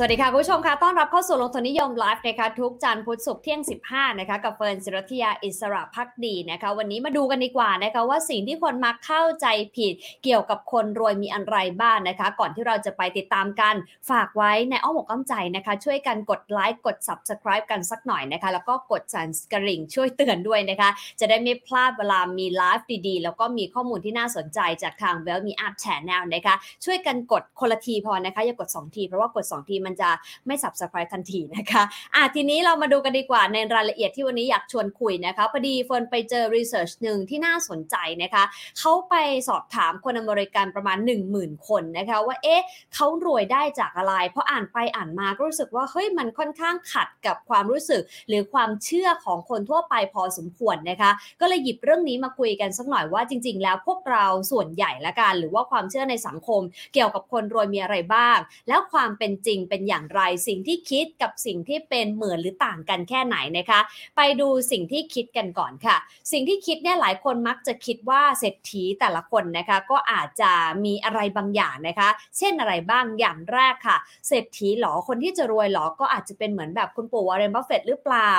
สวัสดีค่ะคุณผู้ชมค่ะต้อนรับเข้าสู่ลงทุนนิยมไลฟ์นะคะทุกจันทร์พุธศุกร์เที่ยง 15นะคะกับเฟิร์นศิรัถยาอิสรภักดีนะคะวันนี้มาดูกันดีกว่านะคะว่าสิ่งที่คนมักเข้าใจผิดเกี่ยวกับคนรวยมีอะไรบ้างนะคะ ก่อนที่เราจะไปติดตามกันฝากไว้ในอ้อมอกอ้อมใจนะคะ ช่วยกันกดไลค์กด Subscribe กันสักหน่อยนะคะ แล้วก็กดสั่นกระดิ่งช่วยเตือนด้วยนะคะ จะได้ไม่พลาดเวลามีไลฟ์ดีๆ แล้วก็มีข้อมูลที่น่าสนใจจากทาง w e l l Me Up Channel นะคะช่วยกันกดคนละทีพอนะคะอย่ากด 2 ทีเพราะว่ากด 2 ทีมันจะไม่ subscribe ทันทีนะคะอะทีนี้เรามาดูกันดีกว่าในรายละเอียดที่วันนี้อยากชวนคุยนะคะพอดีเฟิร์นไปเจอ research หนึ่งที่น่าสนใจนะคะเขาไปสอบถามคนอเมริกันประมาณ 10,000 คนนะคะว่าเอ๊ะเขารวยได้จากอะไร เพราะอ่านไปอ่านมาก็รู้สึกว่าเฮ้ยมันค่อนข้างขัดกับความรู้สึก หรือความเชื่อของคนทั่วไปพอสมควรนะคะก็เลยหยิบเรื่องนี้มาคุยกันสักหน่อยว่าจริง ๆ แล้วพวกเราส่วนใหญ่ละกัน หรือว่าความเชื่อในสังคม เกี่ยวกับคนรวยมีอะไรบ้าง แล้วความเป็นจริงเป็นอย่างไร สิ่งที่คิดกับสิ่งที่เป็นเหมือนหรือต่างกันแค่ไหนนะคะ ไปดูสิ่งที่คิดกันก่อนค่ะ สิ่งที่คิดเนี่ยหลายคนมักจะคิดว่าเศรษฐีแต่ละคนนะคะ ก็อาจจะมีอะไรบางอย่างนะคะ เช่นอะไรบ้างอย่างแรกค่ะ เศรษฐีหรอคนที่จะรวยหรอก็อาจจะเป็นเหมือนแบบคุณปู่วอร์เรนบัฟเฟตหรือเปล่า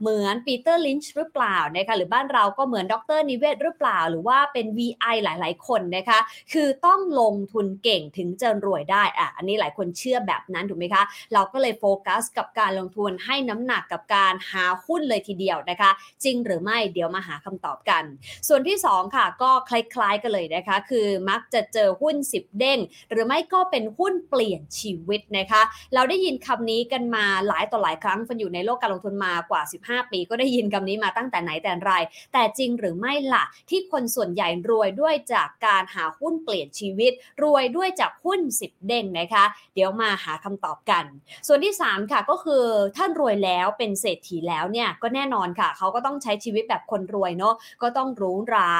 เหมือนปีเตอร์ลินช์หรือเปล่านะคะหรือบ้านเราก็เหมือนดร.นิเวศน์หรือเปล่า หรือว่าเป็น VI หลาย ๆ คนนะคะ คือต้องลงทุนเก่งถึงจะรวยได้อะอันนี้หลายคนเชื่อแบบนั้นถูกไหมคะ เราก็เลยโฟกัสกับการลงทุนให้น้ำหนักกับการหาหุ้นเลยทีเดียวนะคะ จริงหรือไม่เดี๋ยวมาหาคำตอบกัน ส่วนที่ 2 ค่ะก็คล้ายๆกันเลยนะคะ คือมักจะเจอหุ้น 10 เด้ง หรือไม่ก็เป็นหุ้นเปลี่ยนชีวิตนะคะ เราได้ยินคำนี้กันมาหลายต่อหลายครั้งฟันอยู่ในโลกการลงทุนมากว่า 15 ปี ก็ได้ยินคำนี้มาตั้งแต่ไหนแต่ไร แต่จริงหรือไม่ล่ะ ที่คนส่วนใหญ่รวยด้วยจากการหาหุ้นเปลี่ยนชีวิต รวยด้วยจากหุ้น 10 เด้งนะคะ เดี๋ยวมาหาคำตอบกัน ส่วนที่ 3 ค่ะก็คือท่านรวยแล้วเป็นเศรษฐีแล้วเนี่ยก็แน่นอนค่ะ เขาก็ต้องใช้ชีวิตแบบคนรวยเนาะก็ต้องหรูหรา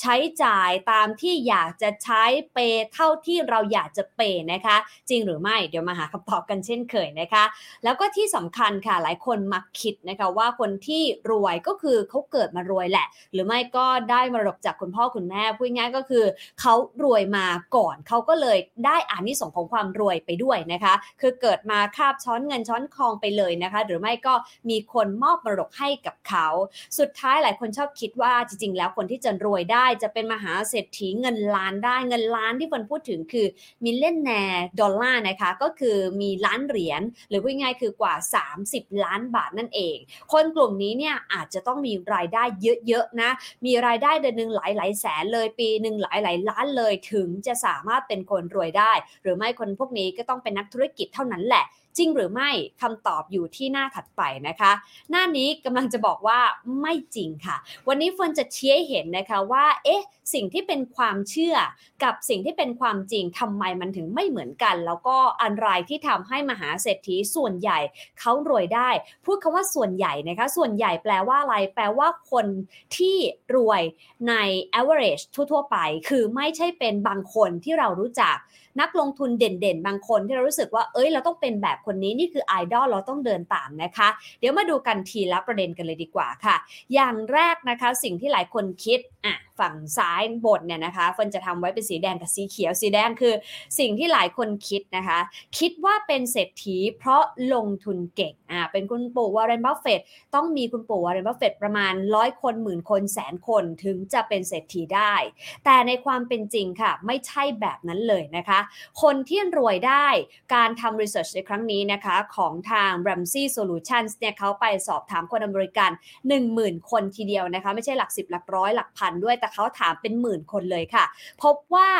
ใช้จ่ายตามที่อยากจะใช้เปเท่าที่เราอยากจะเปนะคะ จริงหรือไม่เดี๋ยวมาหาคำตอบกันเช่นเคยนะคะ แล้วก็ที่สำคัญค่ะหลายคนมักคิดนะคะว่าคนที่รวยก็คือเขาเกิดมารวยแหละ หรือไม่ก็ได้มรดกจากคุณพ่อคุณแม่พูดง่ายก็คือเขารวยมาก่อนเขาก็เลยได้อานิสงของความรวยไปด้วยนะคะ คือเกิดมาคาบช้อนเงินช้อนทองไปเลยนะคะ หรือไม่ก็มีคนมอบมรดกให้กับเขา สุดท้ายหลายคนชอบคิดว่าจริง ๆ แล้วคนที่จะรวยได้จะเป็นมหาเศรษฐีเงินล้านได้เงินล้านที่คนพูดถึงคือ millionaire ดอลลาร์นะคะก็คือมีล้านเหรียญหรือพูดง่ายคือกว่า 30 ล้านบาทนั่นเอง คนกลุ่มนี้เนี่ยอาจจะต้องมีรายได้เยอะๆนะมีรายได้เดือนหนึ่งหลายๆแสนเลยปีหนึ่งหลายๆล้านเลยถึงจะสามารถเป็นคนรวยได้ หรือไม่คนพวกนี้ก็ต้องเป็นนักธุรกิจเท่านั้นแหละ จริงหรือไม่คำตอบอยู่ที่หน้าถัดไปนะคะ หน้านี้กำลังจะบอกว่าไม่จริงค่ะ วันนี้เฟิร์นจะเชี้เห็นนะคะว่า เอ๊ะ สิ่งที่เป็นความเชื่อกับสิ่งที่เป็นความจริงทำไมมันถึงไม่เหมือนกัน แล้วก็อะไรที่ทำให้มหาเศรษฐีส่วนใหญ่เขารวยได้ พูดคาว่าส่วนใหญ่นะคะ ส่วนใหญ่แปลว่าอะไร แปลว่าคนที่รวยใน average ทั่ว ๆ ไป คือไม่ใช่เป็นบางคนที่เรารู้จัก นักลงทุนเด่นๆ บางคนที่เรารู้สึกว่าเอ้ยเราต้องเป็นแบบคนนี้นี่คือไอดอลเราต้องเดินตามนะคะ เดี๋ยวมาดูกันทีละประเด็นกันเลยดีกว่าค่ะ อย่างแรกนะคะสิ่งที่หลายคนคิดอะ ฝั่งซ้ายบนเนี่ยนะคะเฟิร์นจะทำไว้เป็นสีแดงกับสีเขียว สีแดงคือ สิ่งที่หลายคนคิดนะคะ คิดว่าเป็นเศรษฐีเพราะลงทุนเก่งอ่าเป็นคุณปู่วอร์เรนบัฟเฟตต้องมีคุณปู่วอร์เรนบัฟเฟตประมาณร้อยคนหมื่นคนแสนคนถึงจะเป็นเศรษฐีได้ แต่ในความเป็นจริงค่ะ ไม่ใช่แบบนั้นเลยนะคะ คนที่รวยได้การทำรีเสิร์ชในครั้งนี้นะคะ ของทาง Ramsey Solutions เนี่ยเขาไปสอบถามคนอเมริกัน 10,000 คนทีเดียวนะคะ ไม่ใช่หลักสิบหลักร้อยหลักพันด้วยแต่เขาถามเป็นหมื่นคนเลยค่ะ พบว่า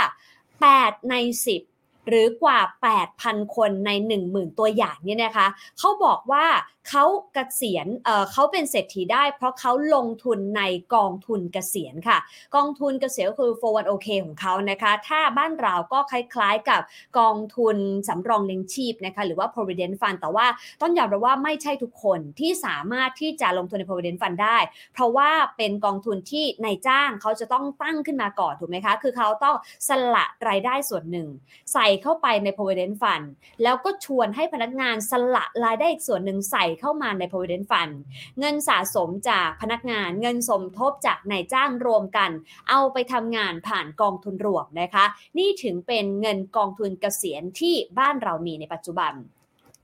8 ใน 10 หรือกว่า 8,000 คนใน 10,000 ตัวอย่างเนี่ยนะคะเขาบอกว่าเขาเกษียณเเขาเป็นเศรษฐีได้ เพราะเขาลงทุนในกองทุนเกษียณค่ะ กองทุนเกษียณคือ 401k ของเขานะคะ ถ้าบ้านเราก็คล้ายๆกับกองทุนสำรองเลี้ยงชีพนะคะหรือว่า provident fund แต่ว่าต้องยอมรับว่าไม่ใช่ทุกคนที่สามารถที่จะลงทุนใน provident fund ได้ เพราะว่าเป็นกองทุนที่นายจ้างเขาจะต้องตั้งขึ้นมาก่อนถูกไหมคะคือเขาต้องสละรายได้ส่วนหนึ่ง ใส่เข้าไปใน provident fund แล้วก็ชวนให้พนักงานสละรายได้อีกส่วนหนึ่งใส่เข้ามาใน provident fund เงินสะสมจากพนักงาน เงินสมทบจากนายจ้างรวมกัน เอาไปทำงานผ่านกองทุนรวมนะคะ นี่ถึงเป็นเงินกองทุนเกษียณที่บ้านเรามีในปัจจุบัน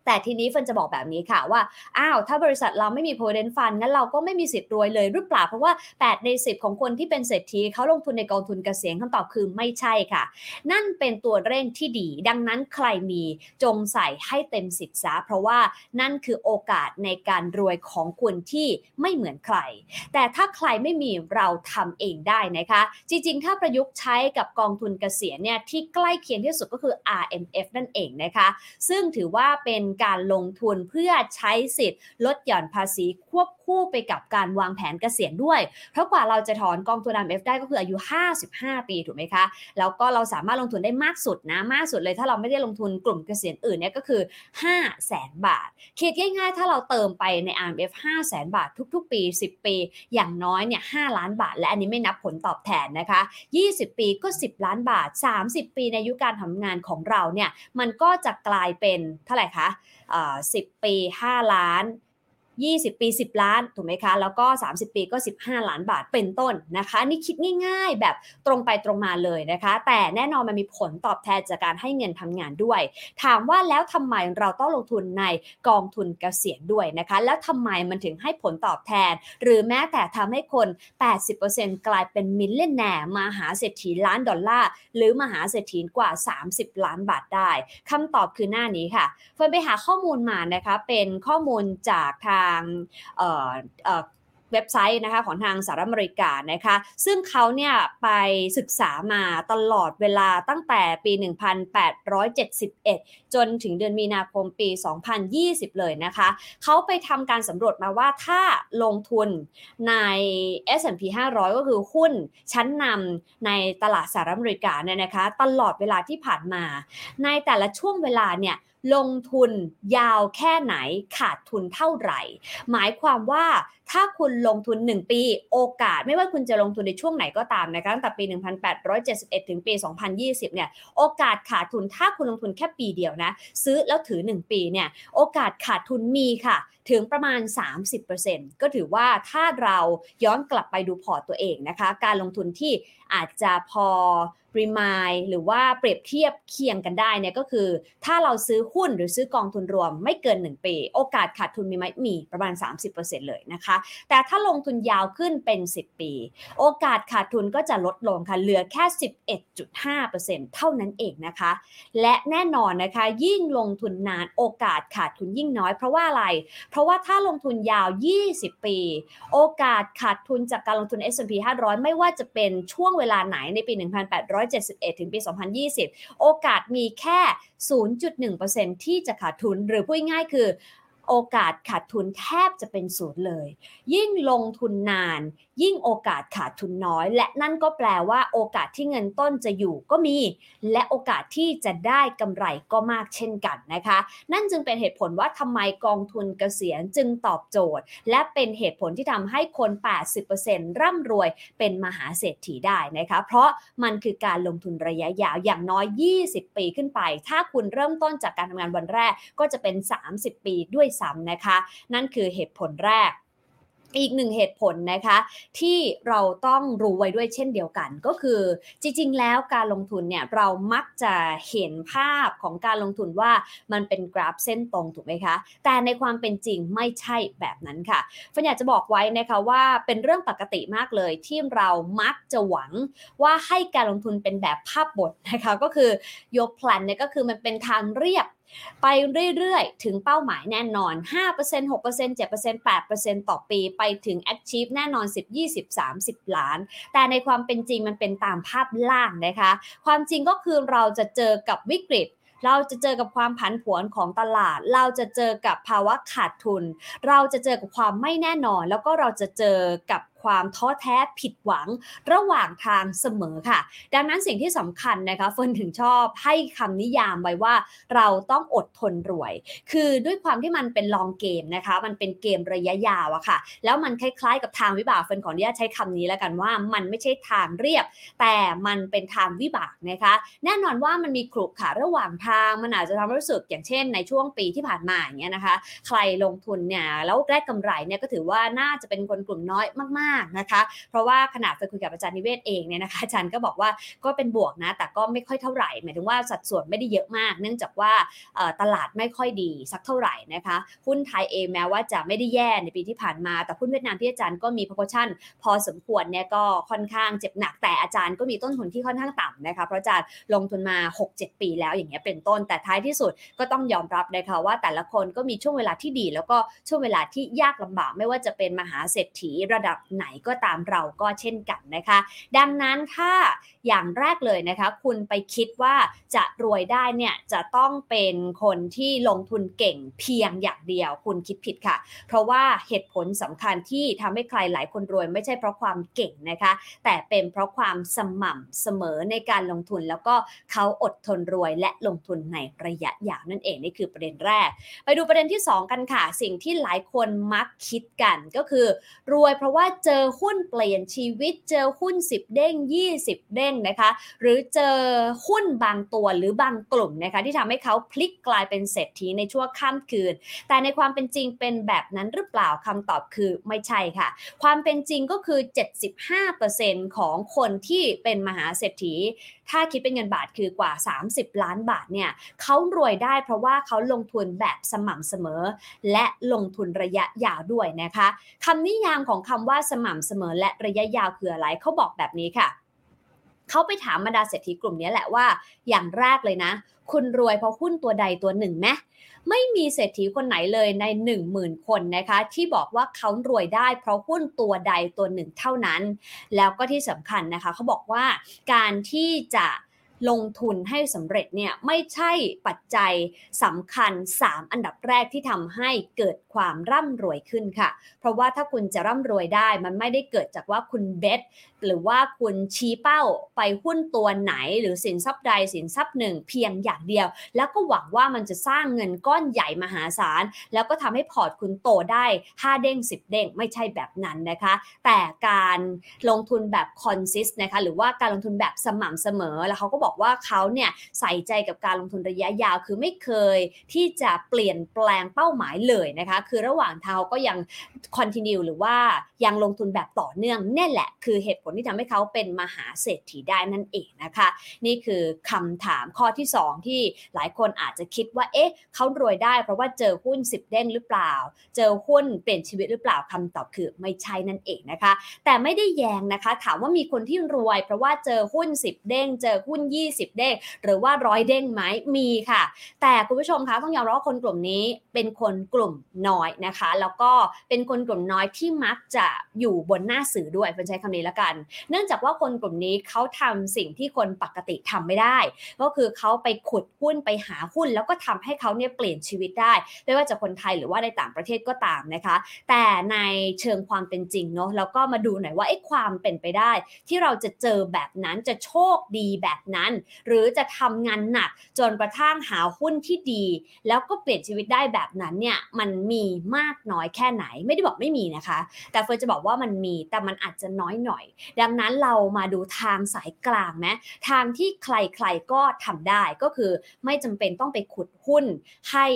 แต่ทีนี้เฟินจะบอกแบบนี้ค่ะว่าอ้าวถ้าบริษัทเราไม่มี provident fund งั้นเราก็ไม่มีสิทธิ์รวยเลยหรือเปล่าเพราะว่า 8 ใน 10 ของคนที่เป็นเศรษฐีเขาลงทุนในกองทุนเกษียณคำตอบคือไม่ใช่ค่ะ นั่นเป็นตัวเร่งที่ดี ดังนั้นใครมีจงใส่ให้เต็มสิทธิ์ซะเพราะว่านั่นคือโอกาสในการรวยของคุณที่ไม่เหมือนใคร แต่ถ้าใครไม่มีเราทำเองได้นะคะ จริงๆ ถ้าประยุกต์ใช้กับกองทุนเกษียณเนี่ยที่ใกล้เคียงที่สุดก็คือ RMF นั่นเองนะคะ ซึ่งถือว่าเป็นการลงทุนเพื่อใช้สิทธิ์ลดหย่อนภาษีควบ คู่ไปกับการวางแผนเกษียณด้วย เพราะกว่าเราจะถอนกองทุน RMF ได้ก็คืออายุ 55 ปีถูกไหมคะ แล้วก็เราสามารถลงทุนได้มากสุดนะมากสุดเลย ถ้าเราไม่ได้ลงทุนกลุ่มเกษียณอื่นเนี่ยก็คือ5แสนบาทคิดง่ายๆ ถ้าเราเติมไปใน RMF 5แสนบาททุกๆ ปี 10 ปี อย่างน้อยเนี่ย5ล้านบาท และอันนี้ไม่นับผลตอบแทนนะคะ 20 ปีก็ 10 ล้านบาท 30 ปีในอายุการทำงานของเราเนี่ยมันก็จะกลายเป็นเท่าไหร่คะ10ปี 5 ล้าน 20 ปี 10 ล้านถูกไหมคะ แล้วก็ 30 ปีก็ 15 ล้านบาทเป็นต้นนะคะนี่คิดง่ายๆ แบบตรงไปตรงมาเลยนะคะ แต่แน่นอนมันมีผลตอบแทนจากการให้เงินทำงานด้วย ถามว่าแล้วทำไมเราต้องลงทุนในกองทุนเกษียณด้วยนะคะ แล้วทำไมมันถึงให้ผลตอบแทน หรือแม้แต่ทำให้คน 80%กลายเป็น millionaire มหาเศรษฐีล้านดอลลาร์หรือมหาเศรษฐีกว่า 30 ล้านบาทได้คำตอบคือหน้านี้ค่ะเฟิร์นไปหาข้อมูลมานะคะเป็นข้อมูลจากทางางเว็บไซต์นะคะของทางสหรัฐอเมริกานะคะ ซึ่งเขาเนี่ยไปศึกษามาตลอดเวลาตั้งแต่ปี 1871 จนถึงเดือนมีนาคมปี 2020 เลยนะคะ เขาไปทำการสำรวจมาว่าถ้าลงทุนใน S&P 500 ก็คือหุ้นชั้นนำในตลาดสหรัฐอเมริกาเนี่ยนะคะ ตลอดเวลาที่ผ่านมา ในแต่ละช่วงเวลาเนี่ย ลงทุนยาวแค่ไหนขาดทุนเท่าไหร่ หมายความว่าถ้าคุณลงทุน 1 ปี โอกาสไม่ว่าคุณจะลงทุนในช่วงไหนก็ตามนะคะตั้งแต่ปี 1871 ถึงปี 2020 เนี่ยโอกาสขาดทุนถ้าคุณลงทุนแค่ปีเดียวนะ ซื้อแล้วถือ 1 ปีเนี่ยโอกาสขาดทุนมีค่ะถึงประมาณ 30%ก็ถือว่าถ้าเราย้อนกลับไปดูพอร์ตตัวเองนะคะ การลงทุนที่อาจจะพอ รีมายหรือว่าเปรียบเทียบเคียงกันได้เนี่ยก็คือ ถ้าเราซื้อหุ้นหรือซื้อกองทุนรวมไม่เกิน 1 ปี โอกาสขาดทุนมีไหมมีประมาณ 30%เลยนะคะ แต่ถ้าลงทุนยาวขึ้นเป็น 10 ปี โอกาสขาดทุนก็จะลดลงค่ะเหลือแค่ 11.5%เท่านั้นเองนะคะ และแน่นอนนะคะ ยิ่งลงทุนนานโอกาสขาดทุนยิ่งน้อยเพราะว่าอะไร เพราะว่าถ้าลงทุนยาว 20 ปี โอกาสขาดทุนจากการลงทุน S&P 500 ไม่ว่าจะเป็นช่วงเวลาไหนในปี1871 ถึงปี 2020 โอกาสมีแค่ 0.1%ที่จะขาดทุน หรือพูดง่ายคือโอกาสขาดทุนแทบจะเป็นศูนย์เลย ยิ่งลงทุนนาน ยิ่งโอกาสขาดทุนน้อย และนั่นก็แปลว่าโอกาสที่เงินต้นจะอยู่ก็มี และโอกาสที่จะได้กำไรก็มากเช่นกันนะคะ นั่นจึงเป็นเหตุผลว่าทำไมกองทุนเกษียณจึงตอบโจทย์ และเป็นเหตุผลที่ทำให้คน 80%ร่ำรวยเป็นมหาเศรษฐีได้นะคะเพราะมันคือการลงทุนระยะยาวอย่างน้อย 20 ปีขึ้นไป ถ้าคุณเริ่มต้นจากการทำงานวันแรกก็จะเป็น 30 ปีด้วยซ้ำนะคะ นั่นคือเหตุผลแรก อีกหนึ่งเหตุผลนะคะ ที่เราต้องรู้ไว้ด้วยเช่นเดียวกัน ก็คือจริง ๆ แล้วการลงทุนเนี่ยเรามักจะเห็นภาพของการลงทุนว่ามันเป็นกราฟเส้นตรงถูกไหมคะ แต่ในความเป็นจริงไม่ใช่แบบนั้นค่ะฟันอยากจะบอกไว้นะคะว่าเป็นเรื่องปกติมากเลยที่เรามักจะหวังว่าให้การลงทุนเป็นแบบภาพบทนะคะ ก็คือยกแพลนเนี่ยก็คือมันเป็นทางเรียบ ไปเรื่อยๆ ถึงเป้าหมายแน่นอน 5% 6% 7% 8%ต่อปี ไปถึง achieve แน่นอน 10 20 30 ล้าน แต่ในความเป็นจริงมันเป็นตามภาพล่างนะคะ ความจริงก็คือเราจะเจอกับวิกฤตเราจะเจอกับความผันผวนของตลาด เราจะเจอกับภาวะขาดทุน เราจะเจอกับความไม่แน่นอน แล้วก็เราจะเจอกับ ความท้อแท้ผิดหวังระหว่างทางเสมอค่ะ ดังนั้นสิ่งที่สำคัญนะคะเฟิร์นถึงชอบให้คำนิยามไว้ว่าเราต้องอดทนรวย คือด้วยความที่มันเป็นลองเกมนะคะ มันเป็นเกมระยะยาวอะค่ะ แล้วมันคล้ายๆกับทางวิบากเฟิร์นขออนุญาตใช้คำนี้แล้วกันว่ามันไม่ใช่ทางเรียบ แต่มันเป็นทางวิบากนะคะ แน่นอนว่ามันมีขรุขระระหว่างทางมันอาจจะทำให้รู้สึกอย่างเช่น ในช่วงปีที่ผ่านมาอย่างเงี้ยนะคะ ใครลงทุนเนี่ยแล้วได้กำไรเนี่ยก็ถือว่าน่าจะเป็นคนกลุ่มน้อยมากๆนะคะ เพราะว่าขนาดไปคุยกับอาจารย์นิเวศเองเนี่ยนะคะอาจารย์ก็บอกว่าก็เป็นบวกนะ แต่ก็ไม่ค่อยเท่าไหร่ หมายถึงว่าสัดส่วนไม่ได้เยอะมาก เนื่องจากว่าตลาดไม่ค่อยดีสักเท่าไหร่นะคะหุ้นไทยเองแม้ว่าจะไม่ได้แย่ในปีที่ผ่านมา แต่หุ้นเวียดนามที่อาจารย์ก็มี proportion พอสมควรเนี่ยก็ค่อนข้างเจ็บหนักแต่อาจารย์ก็มีต้นทุนที่ค่อนข้างต่ำนะคะเพราะอาจารย์ลงทุนมา 6-7 ปีแล้วอย่างเงี้ยเป็นต้น แต่ท้ายที่สุดก็ต้องยอมรับนะคะว่าแต่ละคนก็มีช่วงเวลาที่ดี แล้วก็ช่วงเวลาที่ยากลำบากไม่ว่าจะเป็นมหาเศรษฐีระดับไหนก็ตามเราก็เช่นกันนะคะ ดังนั้นถ้าอย่างแรกเลยนะคะ คุณไปคิดว่าจะรวยได้เนี่ยจะต้องเป็นคนที่ลงทุนเก่งเพียงอย่างเดียว คุณคิดผิดค่ะ เพราะว่าเหตุผลสำคัญที่ทำให้ใครหลายคนรวยไม่ใช่เพราะความเก่งนะคะ แต่เป็นเพราะความสม่ำเสมอในการลงทุนแล้วก็เขาอดทนรวยและลงทุนในระยะยาวนั่นเองนี่คือประเด็นแรก ไปดูประเด็นที่ 2 กันค่ะ สิ่งที่หลายคนมักคิดกันก็คือ รวยเพราะว่าเจอหุ้นเปลี่ยนชีวิต เจอหุ้น 10 เด้ง 20 เด้งนะคะ หรือเจอหุ้นบางตัวหรือบางกลุ่มนะคะที่ทำให้เขาพลิกกลายเป็นเศรษฐีในช่วงข้ามคืน แต่ในความเป็นจริงเป็นแบบนั้นหรือเปล่าคำตอบคือไม่ใช่ค่ะ ความเป็นจริงก็คือ 75%ของคนที่เป็นมหาเศรษฐี ถ้าคิดเป็นเงินบาทคือกว่า 30 ล้านบาทเนี่ยเขารวยได้เพราะว่าเขาลงทุนแบบสม่ำเสมอ และลงทุนระยะยาวด้วยนะคะคำนิยามของคำว่าสม่ำเสมอและระยะยาวคืออะไรเขาบอกแบบนี้ค่ะเขาไปถามบรรดาเศรษฐีกลุ่มนี้แหละว่า อย่างแรกเลยนะ คุณรวยเพราะหุ้นตัวใดตัวหนึ่งไหม ไม่มีเศรษฐีคนไหนเลยใน 1 0,000 คนนะคะที่บอกว่าเขารวยได้เพราะหุ้นตัวใดตัวหนึ่งเท่านั้น แล้วก็ที่สำคัญนะคะเขาบอกว่าการที่จะลงทุนให้สำเร็จเนี่ยไม่ใช่ปัจจัยสำคัญ 3 อันดับแรกที่ทำให้เกิด ความร่ำรวยขึ้นค่ะ เพราะว่าถ้าคุณจะร่ำรวยได้มันไม่ได้เกิดจากว่าคุณ bet หรือว่าคุณชี้เป้าไปหุ้นตัวไหนหรือสินทรัพย์ใดสินทรัพย์หนึ่งเพียงอย่างเดียว แล้วก็หวังว่ามันจะสร้างเงินก้อนใหญ่มหาศาล แล้วก็ทำให้พอร์ตคุณโตได้ 5 เด้ง 10 เด้ง ไม่ใช่แบบนั้นนะคะ แต่การลงทุนแบบ consist นะคะหรือว่าการลงทุนแบบสม่ำเสมอ แล้วเขาก็บอกว่าเขาเนี่ยใส่ใจกับการลงทุนระยะยาว คือไม่เคยที่จะเปลี่ยนแปลงเป้าหมายเลยนะคะคือระหว่างทาก็ยังคอนติเนียหรือว่ายังลงทุนแบบต่อเนื่องนี่แหละ คือเหตุผลที่ทำให้เขาเป็นมหาเศรษฐีได้นั่นเองนะคะ นี่คือคำถามข้อที่ 2 ที่หลายคนอาจจะคิดว่า เอ๊ะเขารวยได้เพราะว่าเจอหุ้น 10 เด้งหรือเปล่า เจอหุ้นเปลี่ยนชีวิตหรือเปล่าคำตอบคือไม่ใช่นั่นเองนะคะ แต่ไม่ได้แยงนะคะ ถามว่ามีคนที่รวย เพราะว่าเจอหุ้น 10 เด้ง เจอหุ้น 20 เด้ง หรือว่าร้อยเด้งไหมมีค่ะ แต่คุณผู้ชมคะต้องยอมรับว่าคนกลุ่มนี้เป็นคนกลุ่มน้อยนะคะ แล้วก็เป็นคนกลุ่มน้อยที่มักจะอยู่บนหน้าสื่อด้วยเป็นใช้คำนี้ละกัน เนื่องจากว่าคนกลุ่มนี้เขาทำสิ่งที่คนปกติทำไม่ได้ ก็คือเขาไปขุดหุ้นไปหาหุ้น แล้วก็ทำให้เขาเนี่ยเปลี่ยนชีวิตได้ ไม่ว่าจะคนไทยหรือว่าในต่างประเทศก็ตามนะคะ แต่ในเชิงความเป็นจริงเนาะแล้วก็มาดูหน่อยว่าไอ้ความเป็นไปได้ ที่เราจะเจอแบบนั้นจะโชคดีแบบนั้น หรือจะทำงานหนักจนกระทั่งหาหุ้นที่ดี แล้วก็เปลี่ยนชีวิตได้แบบนั้นเนี่ยมันมีมากน้อยแค่ไหน ไม่ได้บอกไม่มีนะคะ แต่เฟิร์นจะบอกว่ามันมีแต่มันอาจจะน้อยหน่อย ดังนั้นเรามาดูทางสายกลางไหมทางที่ใครๆก็ทำได้ก็คือไม่จำเป็นต้องไปขุดหุ้นให้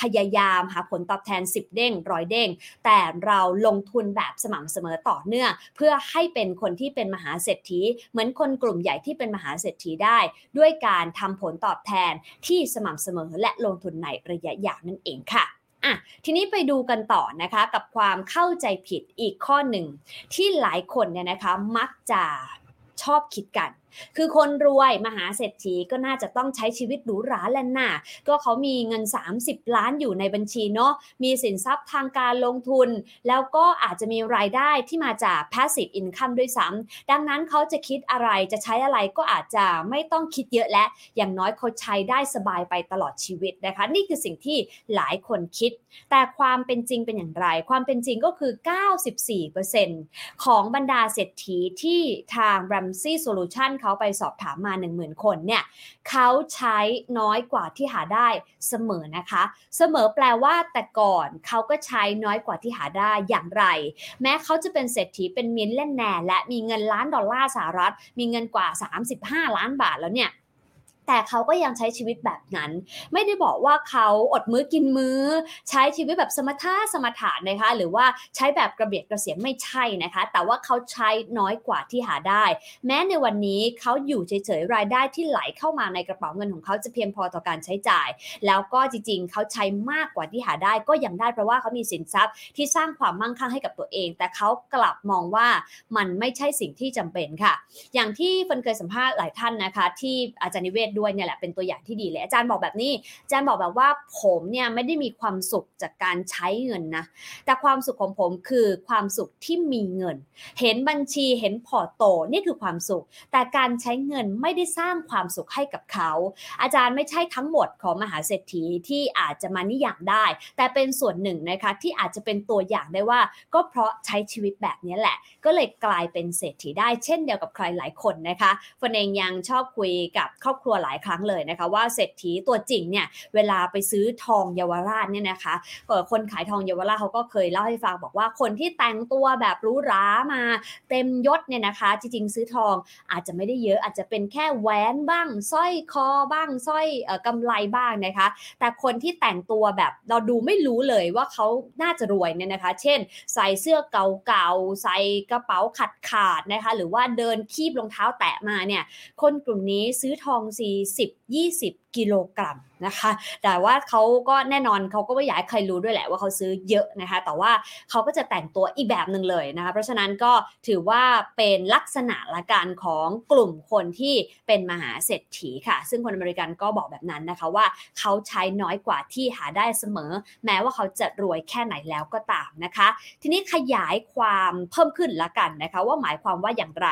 พยายามหาผลตอบแทน 10 เด้งร้อยเด้งแต่เราลงทุนแบบสม่ำเสมอต่อเนื่องเพื่อให้เป็นคนที่เป็นมหาเศรษฐี เหมือนคนกลุ่มใหญ่ที่เป็นมหาเศรษฐีได้ ด้วยการทำผลตอบแทนที่สม่ำเสมอและลงทุนในระยะยาวนั่นเองค่ะ อะทีนี้ไปดูกันต่อนะคะกับความเข้าใจผิดอีกข้อหนึ่งที่หลายคนเนี่ยนะคะมักจะชอบคิดกัน คือคนรวยมหาเศรษฐีก็น่าจะต้องใช้ชีวิตหรูหราแลนน่ะก็เขามีเงิน 30 ล้านอยู่ในบัญชีเนาะมีสินทรัพย์ทางการลงทุน แล้วก็อาจจะมีรายได้ที่มาจาก passive income ด้วยซ้ำดังนั้นเขาจะคิดอะไรจะใช้อะไรก็อาจจะไม่ต้องคิดเยอะและ อย่างน้อยเขาใช้ได้สบายไปตลอดชีวิตนะคะ นี่คือสิ่งที่หลายคนคิด แต่ความเป็นจริงเป็นอย่างไร ความเป็นจริงก็คือ 94%ของบรรดาเศรษฐีที่ทาง Ramsey Solution เขาเขาไปสอบถามมา 10,000 คนเนี่ยเขาใช้น้อยกว่าที่หาได้เสมอนะคะ เสมอแปลว่าแต่ก่อนเขาก็ใช้น้อยกว่าที่หาได้อย่างไร แม้เขาจะเป็นเศรษฐีเป็นมินเล่นแน่และมีเงินล้านดอลลาร์สหรัฐ มีเงินกว่า 35 ล้านบาทแล้วเนี่ย แต่เขาก็ยังใช้ชีวิตแบบนั้น ไม่ได้บอกว่าเขาอดมื้อกินมื้อ ใช้ชีวิตแบบสมถะสมถะนะคะ หรือว่าใช้แบบกระเบียดกระเสียงไม่ใช่นะคะ แต่ว่าเขาใช้น้อยกว่าที่หาได้ แม้ในวันนี้เขาอยู่เฉยๆรายได้ที่ไหลเข้ามาในกระเป๋าเงินของเขาจะเพียงพอต่อการใช้จ่าย แล้วก็จริงๆ เขาใช้มากกว่าที่หาได้ก็ยังได้เพราะว่าเขามีสินทรัพย์ที่สร้างความมั่งคั่งให้กับตัวเอง แต่เขากลับมองว่ามันไม่ใช่สิ่งที่จำเป็นค่ะ อย่างที่เฟินเคยสัมภาษณ์หลายท่านนะคะ ที่อาจารย์นิเวศด้วยเนี่ยแหละเป็นตัวอย่างที่ดีเลยอาจารย์บอกแบบนี้อาจารย์บอกแบบว่าผมเนี่ยไม่ได้มีความสุขจากการใช้เงินนะแต่ความสุขของผมคือความสุขที่มีเงิน เห็นบัญชีเห็นพอร์ตโตนี่คือความสุข แต่การใช้เงินไม่ได้สร้างความสุขให้กับเขา อาจารย์ไม่ใช่ทั้งหมดของมหาเศรษฐีที่อาจจะมานิยามได้ แต่เป็นส่วนหนึ่งนะคะที่อาจจะเป็นตัวอย่างได้ว่า ก็เพราะใช้ชีวิตแบบนี้แหละ ก็เลยกลายเป็นเศรษฐีได้เช่นเดียวกับใครหลายคนนะคะฟนเองยังชอบคุยกับครอบครัวหลายครั้งเลยนะคะ ว่าเศรษฐีตัวจริงเนี่ยเวลาไปซื้อทองเยาวราชเนี่ยนะคะคนขายทองเยาวราชเขาก็เคยเล่าให้ฟังบอกว่าคนที่แต่งตัวแบบรู้รามาเต็มยศเนี่ยนะคะ จริงๆ ซื้อทองอาจจะไม่ได้เยอะอาจจะเป็นแค่แหวนบ้างสร้อยคอบ้างสร้อยกำไลบ้างนะคะ แต่คนที่แต่งตัวแบบเราดูไม่รู้เลยว่าเขาน่าจะรวยเนี่ยนะคะ เช่น ใส่เสื้อเก่าๆใส่กระเป๋าขัดขาดนะคะ หรือว่าเดินคีบรองเท้าแตะมาเนี่ยคนกลุ่มนี้ซื้อทอง40 20 กิโลกรัมนะคะ แต่ว่าเขาก็แน่นอนเขาก็ไม่อยากให้ใครรู้ด้วยแหละว่าเขาซื้อเยอะนะคะ แต่ว่าเขาก็จะแต่งตัวอีกแบบหนึ่งเลยนะคะ เพราะฉะนั้นก็ถือว่าเป็นลักษณะละกันของกลุ่มคนที่เป็นมหาเศรษฐีค่ะ ซึ่งคนอเมริกันก็บอกแบบนั้นนะคะว่าเขาใช้น้อยกว่าที่หาได้เสมอ แม้ว่าเขาจะรวยแค่ไหนแล้วก็ตามนะคะ ทีนี้ขยายความเพิ่มขึ้นละกันนะคะ ว่าหมายความว่าอย่างไร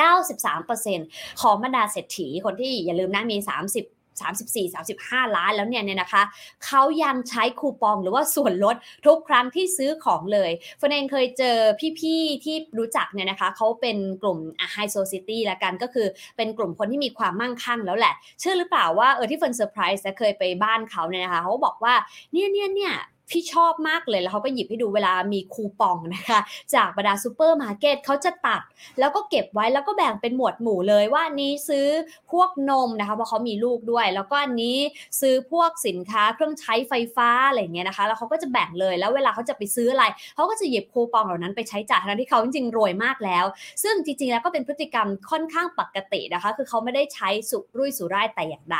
93%ของบรรดาเศรษฐีคนที่อย่าลืมนะมี 30 34 35 ล้านแล้วเนี่ยเนี่ยนะคะเขายังใช้คูปองหรือว่าส่วนลดทุกครั้งที่ซื้อของเลยเฟิร์นเองเคยเจอพี่ๆที่รู้จักเนี่ยนะคะเขาเป็นกลุ่ม high society ละกันก็คือเป็นกลุ่มคนที่มีความมั่งคั่งแล้วแหละ เชื่อหรือเปล่าว่าเออที่เฟิร์ไพรส์เคยไปบ้านเขาเนี่ยนะคะเขาบอกว่าเนี่ยเนี่ยเนี่ย พี่ชอบมากเลยแล้วเขาก็หยิบให้ดูเวลามีคูปองนะคะ จากบรรดาซูเปอร์มาร์เก็ตเขาจะตัด แล้วก็เก็บไว้แล้วก็แบ่งเป็นหมวดหมู่เลยว่านี้ซื้อพวกนมนะคะเพราะเขามีลูกด้วย แล้วก็อันนี้ซื้อพวกสินค้าเครื่องใช้ไฟฟ้าอะไรเงี้ยนะคะ แล้วเขาก็จะแบ่งเลยแล้วเวลาเขาจะไปซื้ออะไรเขาก็จะหยิบคูปองเหล่านั้นไปใช้จ่ายทั้งที่เขาจริงๆรวยมากแล้ว ซึ่งจริงๆแล้วก็เป็นพฤติกรรมค่อนข้างปกตินะคะ คือเขาไม่ได้ใช้สุรุ่ยสุร่ายแต่อย่างใด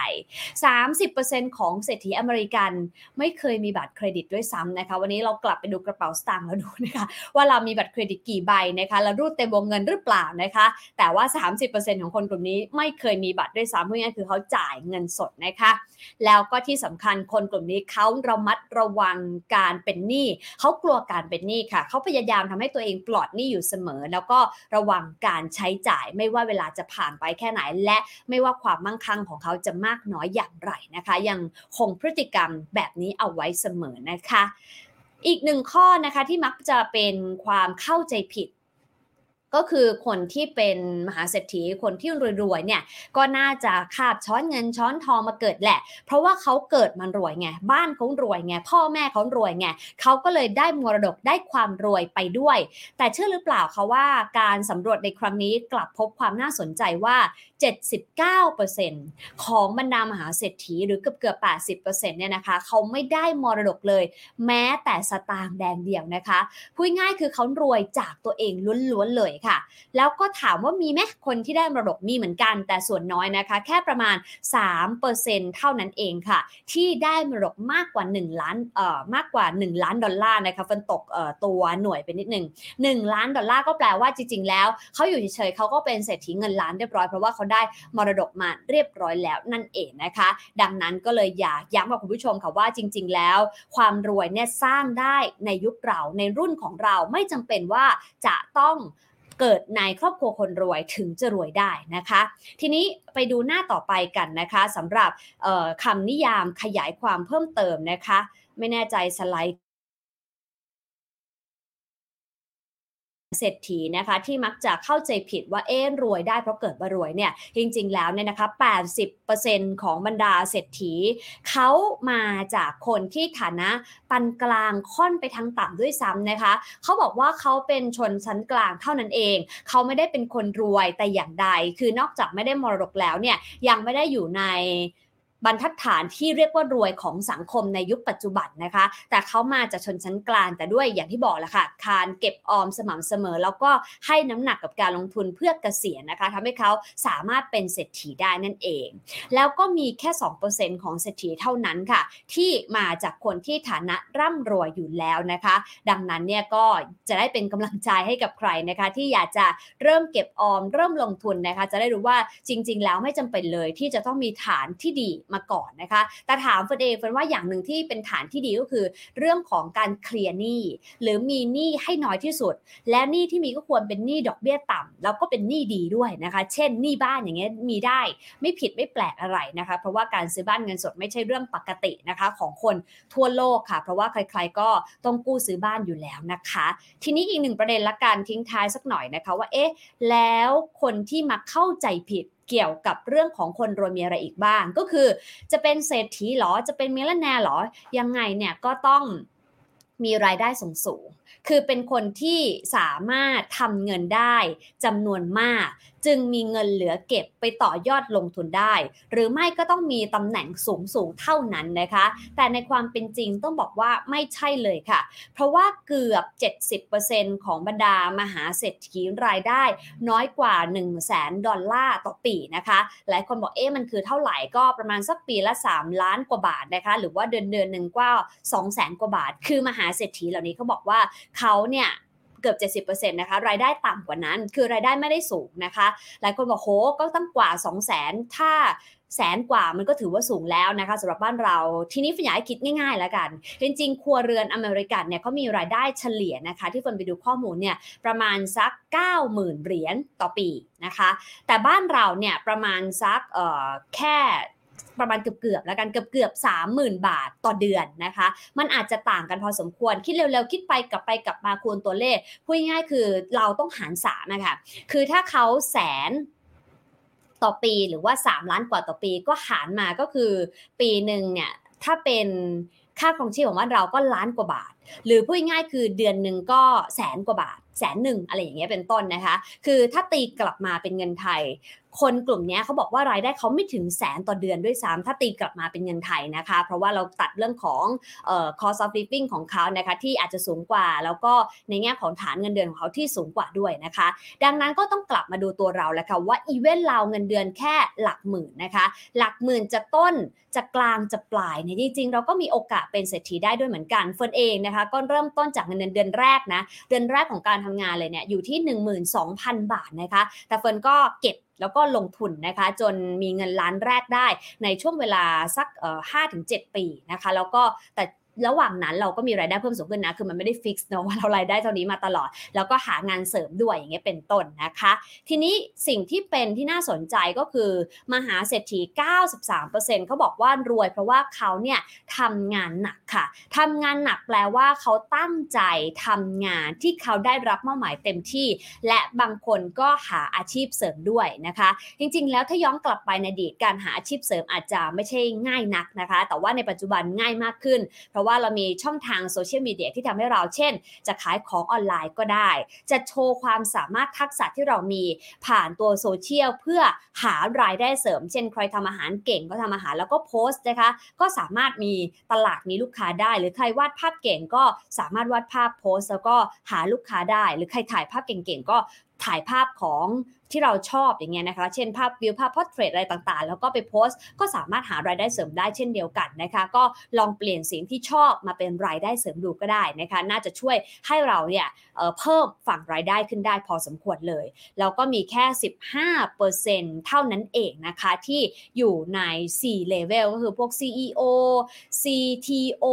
30%ของเศรษฐีอเมริกันไม่เคยมีบัตรเครดิตด้วยซ้ำนะคะ วันนี้เรากลับไปดูกระเป๋าสตางค์แล้วดูนะคะว่าเรามีบัตรเครดิตกี่ใบนะคะแล้วรูดเต็มวงเงินหรือเปล่านะคะ แต่ว่า 30%ของคนกลุ่มนี้ไม่เคยมีบัตรด้วยซ้ำเพราะงั้นคือเขาจ่ายเงินสดนะคะ แล้วก็ที่สำคัญคนกลุ่มนี้เขาระมัดระวังการเป็นหนี้เขากลัวการเป็นหนี้ค่ะเขาพยายามทำให้ตัวเองปลอดหนี้อยู่เสมอ แล้วก็ระวังการใช้จ่ายไม่ว่าเวลาจะผ่านไปแค่ไหน และไม่ว่าความมั่งคั่งของเขาจะมากน้อยอย่างไรนะคะ ยังคงพฤติกรรมแบบนี้เอาไว้เสมอนะคะอีกหนึ่งข้อนะคะที่มักจะเป็นความเข้าใจผิด ก็คือคนที่เป็นมหาเศรษฐีคนที่รวยๆเนี่ยก็น่าจะคาบช้อนเงินช้อนทองมาเกิดแหละ เพราะว่าเขาเกิดมันรวยไงบ้านเขารวยไงพ่อแม่เขารวยไงเขาก็เลยได้มรดกได้ความรวยไปด้วย แต่เชื่อหรือเปล่าคะว่าการสำรวจในครั้งนี้กลับพบความน่าสนใจว่า 79%ของบรรดามหาเศรษฐีหรือเกือบเกือบ80%เนี่ยนะคะเขาไม่ได้มรดกเลย แม้แต่สตางค์แดงเดียวนะคะพูดง่ายคือเขารวยจากตัวเองล้วนๆเลยค่ะ แล้วก็ถามว่ามีไหมคนที่ได้มรดกมีเหมือนกัน แต่ส่วนน้อยนะคะ แค่ประมาณ 3%เท่านั้นเองค่ะ ที่ได้มรดกมากกว่า 1 ล้านเอ่อมากกว่า 1 ล้านดอลลาร์นะคะฟันตกเอ่อตัวหน่วยไปนิดนึง1ล้านดอลลาร์ก็แปลว่าจริงๆ แล้วเขาอยู่เฉยๆเขาก็เป็นเศรษฐีเงินล้านเรียบร้อยเพราะว่าเขาได้มรดกมาเรียบร้อยแล้วนั่นเองนะคะ ดังนั้นก็เลยอยากย้ำกับคุณผู้ชมค่ะว่าจริง ๆ แล้ว ความรวยเนี่ยสร้างได้ในยุคเราในรุ่นของเราไม่จำเป็นว่าจะต้องเกิดในครอบครัวคนรวยถึงจะรวยได้นะคะ ทีนี้ไปดูหน้าต่อไปกันนะคะสำหรับคำนิยามขยายความเพิ่มเติมนะคะ ไม่แน่ใจสไลด์ เศรษฐีนะคะที่มักจะเข้าใจผิดว่าเอ๊รวยได้เพราะเกิดมารวยเนี่ยจริงๆแล้วเนี่ยนะคะ80%ของบรรดาเศรษฐีเขามาจากคนที่ฐานะปานกลางค่อนไปทางต่ำด้วยซ้ำนะคะเขาบอกว่าเขาเป็นชนชั้นกลางเท่านั้นเอง เขาไม่ได้เป็นคนรวยแต่อย่างใด คือนอกจากไม่ได้มรดกแล้วเนี่ยยังไม่ได้อยู่ใน บรรทัดฐานที่เรียกว่ารวยของสังคมในยุคปัจจุบันนะคะ แต่เขามาจากชนชั้นกลางแต่ด้วยอย่างที่บอกแหละค่ะการเก็บออมสม่ำเสมอ แล้วก็ให้น้ำหนักกับการลงทุนเพื่อเกษียณนะคะทำให้เขาสามารถเป็นเศรษฐีได้นั่นเอง แล้วก็มีแค่ 2%ของเศรษฐีเท่านั้นค่ะ ที่มาจากคนที่ฐานะร่ำรวยอยู่แล้วนะคะ ดังนั้นเนี่ยก็จะได้เป็นกำลังใจให้กับใครนะคะ ที่อยากจะเริ่มเก็บออม เริ่มลงทุนนะคะ จะได้รู้ว่าจริง ๆ แล้วไม่จำเป็นเลยที่จะต้องมีฐานที่ดีมาก่อนนะคะ แต่ถามเฟิร์นเองเฟิร์นว่าอย่างหนึ่งที่เป็นฐานที่ดีก็คือ เรื่องของการเคลียร์หนี้หรือมีหนี้ให้น้อยที่สุด และหนี้ที่มีก็ควรเป็นหนี้ดอกเบี้ยต่ำแล้วก็เป็นหนี้ดีด้วยนะคะ เช่นหนี้บ้านอย่างเงี้ยมีได้ไม่ผิดไม่แปลกอะไรนะคะ เพราะว่าการซื้อบ้านเงินสดไม่ใช่เรื่องปกตินะคะ ของคนทั่วโลกค่ะ เพราะว่าใครๆก็ต้องกู้ซื้อบ้านอยู่แล้วนะคะ ทีนี้อีกหนึ่งประเด็นละกันทิ้งท้ายสักหน่อยนะคะว่าเอ๊ะแล้วคนที่มาเข้าใจผิด เกี่ยวกับเรื่องของคนรวยมีอะไรอีกบ้าง ก็คือจะเป็นเศรษฐีหรอจะเป็นมิลเลนแนร์หรอยังไงเนี่ยก็ต้องมีรายได้สูงสูง คือเป็นคนที่สามารถทำเงินได้จำนวนมาก จึงมีเงินเหลือเก็บไปต่อยอดลงทุนได้ หรือไม่ก็ต้องมีตำแหน่งสูงสูงเท่านั้นนะคะ แต่ในความเป็นจริงต้องบอกว่าไม่ใช่เลยค่ะ เพราะว่าเกือบ 70%ของบรรดามหาเศรษฐีรายได้น้อยกว่า 1 0 0 0 0แสนดอลลาร์ต่อปีนะคะหลายคนบอกเอ๊ะมันคือเท่าไหร่ก็ประมาณสักปีละ 3 ล้านกว่าบาทนะคะ หรือว่าเดือนเดือนหนึ่งก็2 0 0แสนกว่าบาท คือมหาเศรษฐีเหล่านี้เขาบอกว่าเขาเนี่ย เกือบ 70%นะคะรายได้ต่ำกว่านั้น คือรายได้ไม่ได้สูงนะคะ หลายคนบอกโหก็ตั้งกว่า 2 0 0 0 0 0ถ้าแสนกว่ามันก็ถือว่าสูงแล้วนะคะสำหรับบ้านเรา ทีนี้ฝนอยากให้คิดง่ายๆแล้วกัน จริงๆ ครัวเรือนอเมริกันเนี่ยเขามีรายได้เฉลี่ยนะคะ ที่ฝนไปดูข้อมูลเนี่ยประมาณสัก 90,000 เหรียญต่อปีนะคะ แต่บ้านเราเนี่ยประมาณสักแค่ ประมาณเกือบๆแล้วกันเกือบๆสามหมื่นบาทต่อเดือนนะคะ มันอาจจะต่างกันพอสมควรคิดเร็วๆ คิดไปกลับไปกลับมาคูณตัวเลขพูดง่ายๆคือเราต้องหารสามนะคะคือถ้าเขาแสนต่อปีหรือว่า 3 ล้านกว่าต่อปีก็หารมาก็คือ ปีหนึ่งเนี่ยถ้าเป็นค่าครองชีพของบ้านเราก็ล้านกว่าบาท หรือพูดง่ายคือเดือนหนึ่งก็แสนกว่าบาทแสนหนึ่งอะไรอย่างเงี้ยเป็นต้นนะคะ คือถ้าตีกลับมาเป็นเงินไทย คนกลุ่มนี้เขาบอกว่ารายได้เขาไม่ถึงแสนต่อเดือนด้วยซ้ำถ้าตีกลับมาเป็นเงินไทยนะคะ เพราะว่าเราตัดเรื่องของเอ่อ cost of living ของเขานะคะที่อาจจะสูงกว่าแล้วก็ในแง่ของฐานเงินเดือนของเขาที่สูงกว่าด้วยนะคะ ดังนั้นก็ต้องกลับมาดูตัวเราแล้วค่ะว่าอีเวนต์เราเงินเดือนแค่หลักหมื่นนะคะ หลักหมื่นจะต้นจะกลางจะปลายเนี่ยจริงๆ เราก็มีโอกาสเป็นเศรษฐีได้ด้วยเหมือนกันเฟิร์นเองนะคะ ก็เริ่มต้นจากเงินเดือนเดือนแรกนะเดือนแรกของการทำงานเลยเนี่ยอยู่ที่ 12,000 บาทนะคะ แต่เฟิร์นก็เก็บ แล้วก็ลงทุนนะคะ จนมีเงินล้านแรกได้ในช่วงเวลาสักห้าถึงเจ็ดปีนะคะ แล้วก็แต่ ระหว่างนั้นเราก็มีรายได้เพิ่มสูงขึ้นนะ คือมันไม่ได้ฟิกซ์เนาะว่าเรารายได้เท่านี้มาตลอด แล้วก็หางานเสริมด้วยอย่างเงี้ยเป็นต้นนะคะ ทีนี้สิ่งที่เป็นที่น่าสนใจก็คือ มหาเศรษฐี 93%เขาบอกว่ารวย เพราะว่าเขาเนี่ยทำงานหนักค่ะทำงานหนักแปลว่าเขาตั้งใจทำงานที่เขาได้รับมอบหมายเต็มที่ และบางคนก็หาอาชีพเสริมด้วยนะคะ จริงๆ แล้วถ้าย้อนกลับไปในอดีตการหาอาชีพเสริมอาจจะไม่ใช่ง่ายนักนะคะ แต่ว่าในปัจจุบันง่ายมากขึ้น เพราะว่าเรามีช่องทางโซเชียลมีเดียที่ทำให้เราเช่น จะขายของออนไลน์ก็ได้ จะโชว์ความสามารถทักษะที่เรามีผ่านตัวโซเชียลเพื่อหารายได้เสริม เช่น ใครทำอาหารเก่งก็ทำอาหารแล้วก็โพสต์นะคะ ก็สามารถมีตลาดมีลูกค้าได้ หรือใครวาดภาพเก่งก็สามารถวาดภาพโพสต์แล้วก็หาลูกค้าได้ หรือใครถ่ายภาพเก่งๆก็ถ่ายภาพของ ที่เราชอบอย่างเงี้ยนะคะ เช่นภาพวิวภาพ portrait อะไรต่างๆ แล้วก็ไปโพสต์ก็สามารถหารายได้เสริมได้เช่นเดียวกันนะคะ ก็ลองเปลี่ยนสิ่งที่ชอบมาเป็นรายได้เสริมดูก็ได้นะคะ น่าจะช่วยให้เราเนี่ยเพิ่มฝั่งรายได้ขึ้นได้พอสมควรเลยแล้วก็มีแค่ 15%เท่านั้นเองนะคะที่อยู่ใน C level ก็คือพวก CEO CTO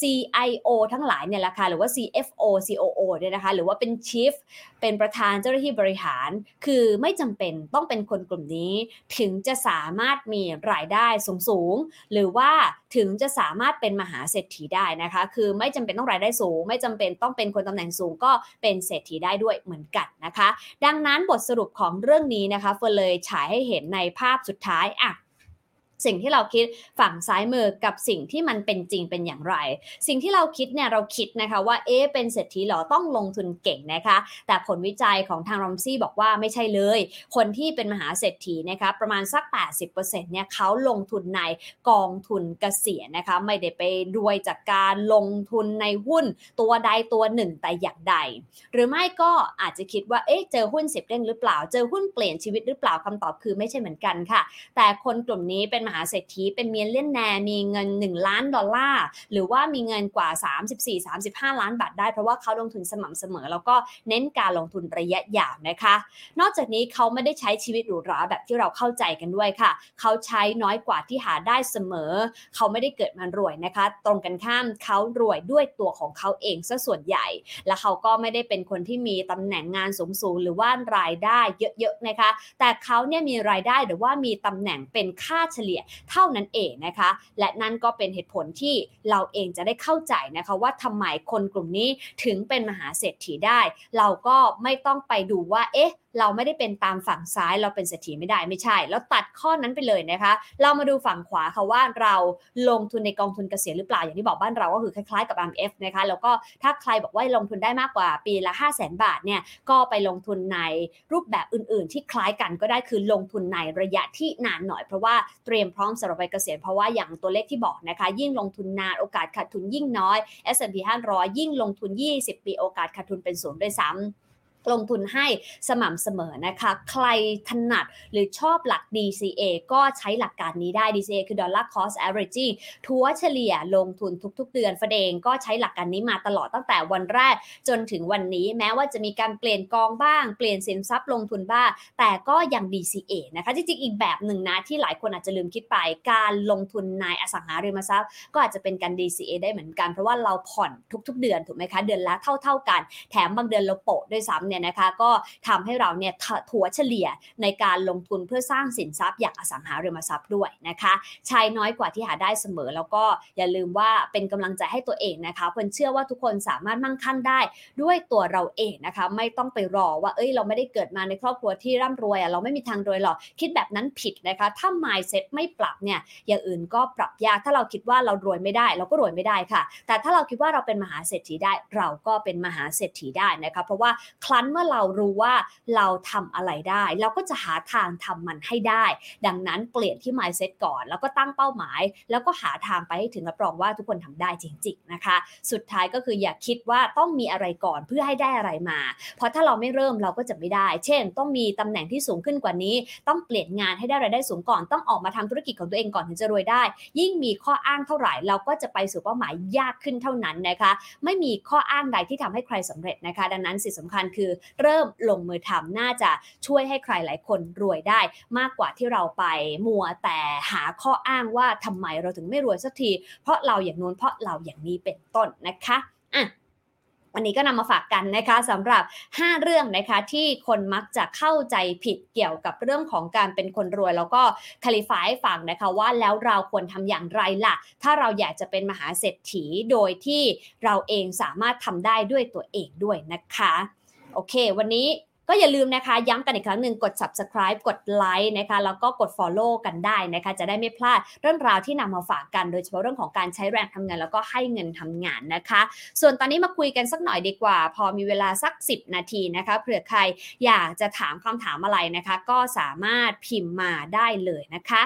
CIO ทั้งหลายเนี่ยแหละค่ะหรือว่า CFO COO เนี่ยนะคะ หรือว่าเป็น Chief เป็นประธานเจ้าหน้าที่บริหาร คือไม่จำเป็นต้องเป็นคนกลุ่มนี้ ถึงจะสามารถมีรายได้สูงสูงหรือว่าถึงจะสามารถเป็นมหาเศรษฐีได้นะคะ คือไม่จำเป็นต้องรายได้สูง ไม่จำเป็นต้องเป็นคนตำแหน่งสูงก็เป็นเศรษฐีได้ด้วยเหมือนกันนะคะ ดังนั้นบทสรุปของเรื่องนี้นะคะเฟิร์นเลยฉายให้เห็นในภาพสุดท้ายอะ สิ่งที่เราคิดฝั่งซ้ายมือกับสิ่งที่มันเป็นจริงเป็นอย่างไร สิ่งที่เราคิดเนี่ยเราคิดนะคะว่าเอ๊เป็นเศรษฐีหรอต้องลงทุนเก่งนะคะ แต่ผลวิจัยของทางรอมซี่บอกว่าไม่ใช่เลย คนที่เป็นมหาเศรษฐีนะคะประมาณสัก 80%เนี่ยเขาลงทุนในกองทุนเกษียณนะคะไม่ได้ไปรวยจากการลงทุนในหุ้นตัวใดตัวหนึ่งแต่อย่างใด หรือไม่ก็อาจจะคิดว่าเอ๊ะเจอหุ้นสิบเด้งหรือเปล่า เจอหุ้นเปลี่ยนชีวิตหรือเปล่าคำตอบคือไม่ใช่เหมือนกันค่ะ แต่คนกลุ่มนี้เป็นหาเศรษฐีเป็นเมียนเล่นแนมีเงิน 1 ล้านดอลลาร์หรือว่ามีเงินกว่า 34-35 ล้านบาทได้ เพราะว่าเขาลงทุนสม่ำเสมอ แล้วก็เน้นการลงทุนระยะยาวนะคะ นอกจากนี้เขาไม่ได้ใช้ชีวิตหรูหราแบบที่เราเข้าใจกันด้วยค่ะ เขาใช้น้อยกว่าที่หาได้เสมอ เขาไม่ได้เกิดมารวยนะคะ ตรงกันข้ามเขารวยด้วยตัวของเขาเองซะส่วนใหญ่ และเขาก็ไม่ได้เป็นคนที่มีตำแหน่งงานสูงๆหรือว่ารายได้เยอะๆนะคะ แต่เขาเนี่ยมีรายได้หรือว่ามีตำแหน่งเป็นค่าเฉลี่ยเท่านั้นเองนะคะ และนั่นก็เป็นเหตุผลที่เราเองจะได้เข้าใจนะคะว่าทำไมคนกลุ่มนี้ถึงเป็นมหาเศรษฐีได้ เราก็ไม่ต้องไปดูว่าเอ๊ะเราไม่ได้เป็นตามฝั่งซ้ายเราเป็นเศรษฐีไม่ได้ไม่ใช่ แล้วตัดข้อนั้นไปเลยนะคะ เรามาดูฝั่งขวาค่ะว่าเราลงทุนในกองทุนเกษียณหรือเปล่าอย่างที่บอกบ้านเราก็คือคล้ายๆกับ RMF นะคะแล้วก็ถ้าใครบอกว่าลงทุนได้มากกว่าปีละ 5 0 0 0 0 0บาทเนี่ยก็ไปลงทุนในรูปแบบอื่นๆ ที่คล้ายกันก็ได้คือลงทุนในระยะที่นานหน่อยเพราะว่าเตรียมพร้อมสำหรับไปเกษียณเพราะว่าอย่างตัวเลขที่บอกนะคะ ยิ่งลงทุนนานโอกาสขาดทุนยิ่งน้อย S&P 500 ยิ่งลงทุน 20 ปีโอกาสขาดทุนเป็นศูนย์ด้วยซ้ำ ลงทุนให้สม่ำเสมอนะคะ ใครถนัดหรือชอบหลัก DCA ก็ใช้หลักการนี้ได้ DCA คือ Dollar Cost Averaging ทัวเฉลี่ยลงทุนทุกๆ เดือนฟเดงก็ใช้หลักการนี้มาตลอดตั้งแต่วันแรกจนถึงวันนี้ แม้ว่าจะมีการเปลี่ยนกองบ้าง เปลี่ยนสินทรัพย์ลงทุนบ้าง แต่ก็ยัง DCA นะคะจริงๆ อีกแบบหนึ่งนะที่หลายคนอาจจะลืมคิดไป การลงทุนในอสังหาริมทรัพย์ ก็อาจจะเป็นการ DCA ได้เหมือนกันเพราะว่าเราผ่อนทุก ๆ เดือนถูกไหมคะเดือนละเท่า ๆกัน แถมบางเดือนเราโปะด้วยซ้ำเนี่ยนะคะก็ทำให้เราเนี่ยถัวเฉลี่ยในการลงทุนเพื่อสร้างสินทรัพย์อย่างอสังหาริมทรัพย์ด้วยนะคะใช้น้อยกว่าที่หาได้เสมอ แล้วก็อย่าลืมว่าเป็นกำลังใจให้ตัวเองนะคะเพื่นเชื่อว่าทุกคนสามารถมั่งคั่งได้ด้วยตัวเราเองนะคะ ไม่ต้องไปรอว่าเอ้ยเราไม่ได้เกิดมาในครอบครัวที่ร่ำรวยอะเราไม่มีทางรวยหรอกคิดแบบนั้นผิดนะคะ ถ้า mindset ไม่ปรับเนี่ยอย่างอื่นก็ปรับยากถ้าเราคิดว่าเรารวยไม่ได้ เราก็รวยไม่ได้ค่ะ แต่ถ้าเราคิดว่าเราเป็นมหาเศรษฐีได้ เราก็เป็นมหาเศรษฐีได้นะคะ เพราะว่าครนเมื่อเรารู้ว่าเราทำอะไรได้ เราก็จะหาทางทำมันให้ได้ ดังนั้นเปลี่ยนที่ mindset ก่อน แล้วก็ตั้งเป้าหมาย แล้วก็หาทางไปให้ถึงรับรองว่าทุกคนทำได้จริงๆนะคะ สุดท้ายก็คืออย่าคิดว่าต้องมีอะไรก่อนเพื่อให้ได้อะไรมา เพราะถ้าเราไม่เริ่มเราก็จะไม่ได้ เช่น ต้องมีตำแหน่งที่สูงขึ้นกว่านี้ ต้องเปลี่ยนงานให้ได้รายได้สูงก่อน ต้องออกมาทำธุรกิจของตัวเองก่อนถึงจะรวยได้ ยิ่งมีข้ออ้างเท่าไหร่ เราก็จะไปสู่เป้าหมายยากขึ้นเท่านั้นนะคะ ไม่มีข้ออ้างใดที่ทำให้ใครสำเร็จนะคะ ดังนั้นสิ่งสำคัญคือเริ่มลงมือทำน่าจะช่วยให้ใครหลายคนรวยได้มากกว่าที่เราไปมัวแต่หาข้ออ้างว่าทำไมเราถึงไม่รวยสักที เพราะเราอย่างนู้นเพราะเราอย่างนี้เป็นต้นนะคะอะวันนี้ก็นำมาฝากกันนะคะสำหรับ 5 เรื่องนะคะที่คนมักจะเข้าใจผิดเกี่ยวกับเรื่องของการเป็นคนรวย แล้วก็คลิฟายฟังนะคะว่าแล้วเราควรทำอย่างไรล่ะ ถ้าเราอยากจะเป็นมหาเศรษฐีโดยที่เราเองสามารถทำได้ด้วยตัวเองด้วยนะคะ โอเค วันนี้ก็อย่าลืมนะคะ ย้ำกันอีกครั้งหนึ่งกด subscribe กดไลค์นะคะ แล้วก็กด follow กันได้นะคะ จะได้ไม่พลาดเรื่องราวที่นำมาฝากกัน โดยเฉพาะเรื่องของการใช้แรงทำงาน แล้วก็ให้เงินทำงานนะคะ ส่วนตอนนี้มาคุยกันสักหน่อยดีกว่า พอมีเวลาสัก 10 นาทีนะคะ เผื่อใครอยากจะถามคำถามอะไรนะคะ ก็สามารถพิมพ์มาได้เลยนะคะ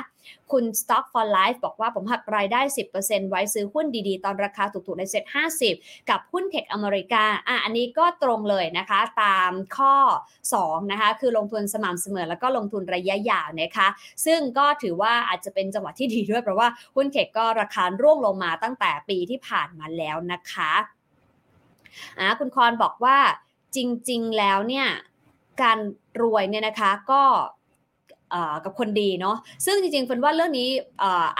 คุณ Stock for Life บอกว่าผมหักรายได้ 10%ไว้ซื้อหุ้นดีๆ ตอนราคาถูกๆ ในเซ็ต50 กับหุ้นเทคอเมริกา อะ อันนี้ก็ตรงเลยนะคะ ตามข้อ 2 นะคะ คือลงทุนสม่ำเสมอ แล้วก็ลงทุนระยะยาวนะคะ ซึ่งก็ถือว่าอาจจะเป็นจังหวะที่ดีด้วย เพราะว่าหุ้นเทคก็ราคาร่วงลงมาตั้งแต่ปีที่ผ่านมาแล้วนะคะ อะ คุณคอนบอกว่าจริง ๆ แล้วเนี่ย การรวยเนี่ยนะคะ ก็ กับคนดีเนาะซึ่งจริงๆเฟินว่าเรื่องนี้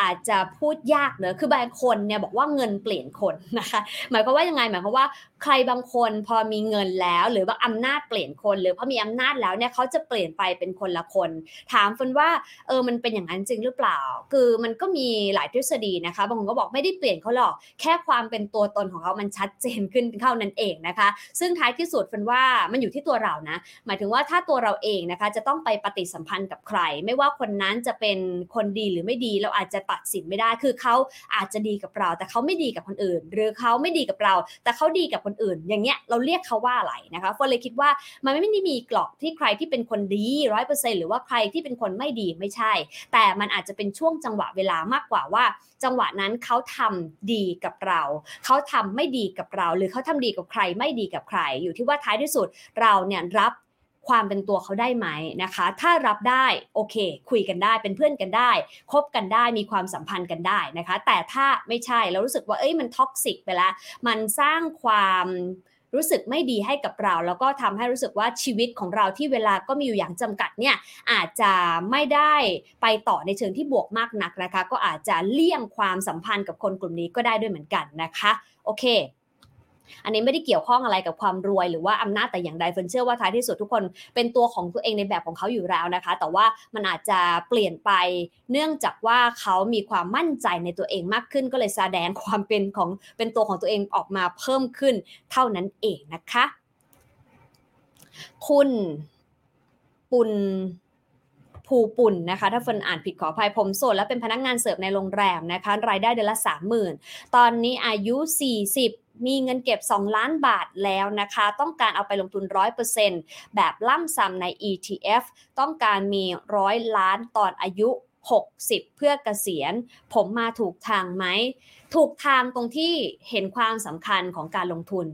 อาจจะพูดยากเนอะคือบางคนเนี่ยบอกว่าเงินเปลี่ยนคนนะคะหมายความว่ายังไงหมายความว่า ใครบางคนพอมีเงินแล้ว หรือว่าอำนาจเปลี่ยนคน หรือพอมีอำนาจแล้วเนี่ยเขาจะเปลี่ยนไปเป็นคนละคน ถามฟินว่าเออมันเป็นอย่างนั้นจริงหรือเปล่า คือมันก็มีหลายทฤษฎีนะคะบางคนก็บอกไม่ได้เปลี่ยนเขาหรอกแค่ความเป็นตัวตนของเขามันชัดเจนขึ้นเท่านั้นเองนะคะ ซึ่งท้ายที่สุดฟินว่ามันอยู่ที่ตัวเรานะ หมายถึงว่าถ้าตัวเราเองนะคะจะต้องไปปฏิสัมพันธ์กับใคร ไม่ว่าคนนั้นจะเป็นคนดีหรือไม่ดี เราอาจจะตัดสินไม่ได้ คือเขาอาจจะดีกับเรา แต่เขาไม่ดีกับคนอื่น หรือเขาไม่ดีกับเรา แต่เขาดีกับคนอื่น อย่างเงี้ยเราเรียกเขาว่าอะไรนะคะฟอเลยคิดว่ามันไม่ได้มีกรอบที่ใครที่เป็นคนดีร้อยเปอร์เซ็นหรือว่าใครที่เป็นคนไม่ดีไม่ใช่ แต่มันอาจจะเป็นช่วงจังหวะเวลามากกว่าว่า จังหวะนั้นเขาทำดีกับเรา เขาทำไม่ดีกับเรา หรือเขาทำดีกับใครไม่ดีกับใคร อยู่ที่ว่าท้ายที่สุดเราเนี่ยรับ ความเป็นตัวเขาได้ไหมนะคะ ถ้ารับได้โอเค คุยกันได้เป็นเพื่อนกันได้คบกันได้มีความสัมพันธ์กันได้นะคะ แต่ถ้าไม่ใช่เรารู้สึกว่าเอ้ยมันท็อกซิกไปแล้วมันสร้างความรู้สึกไม่ดีให้กับเรา แล้วก็ทำให้รู้สึกว่าชีวิตของเราที่เวลาก็มีอยู่อย่างจำกัดเนี่ยอาจจะไม่ได้ไปต่อในเชิงที่บวกมากนักนะคะ ก็อาจจะเลี่ยงความสัมพันธ์กับคนกลุ่มนี้ก็ได้ด้วยเหมือนกันนะคะ โอเค อันนี้ไม่ได้เกี่ยวข้องอะไรกับความรวยหรือว่าอำนาจแต่อย่างใดเฟินเชื่อว่าท้ายที่สุดทุกคนเป็นตัวของตัวเองในแบบของเขาอยู่แล้วนะคะ แต่ว่ามันอาจจะเปลี่ยนไปเนื่องจากว่าเขามีความมั่นใจในตัวเองมากขึ้น ก็เลยแสดงความเป็นของเป็นตัวของตัวเองออกมาเพิ่มขึ้นเท่านั้นเองนะคะ คุณปุณภูปุ่นนะคะ ถ้าเฟินอ่านผิดขออภัยผมโสดและเป็นพนักงงานเสิร์ฟในโรงแรมนะคะ รายได้เดือนละสามหมื่นตอนนี้อายุ 40 มีเงินเก็บ 2 ล้านบาทแล้วนะคะ ต้องการเอาไปลงทุน 100%แบบล่ำซ้ำใน ETF ต้องการมีร้อยล้านตอนอายุ 60 เพื่อเกษียณ ผมมาถูกทางไหม ถูกทางตรงที่เห็นความสำคัญของการลงทุน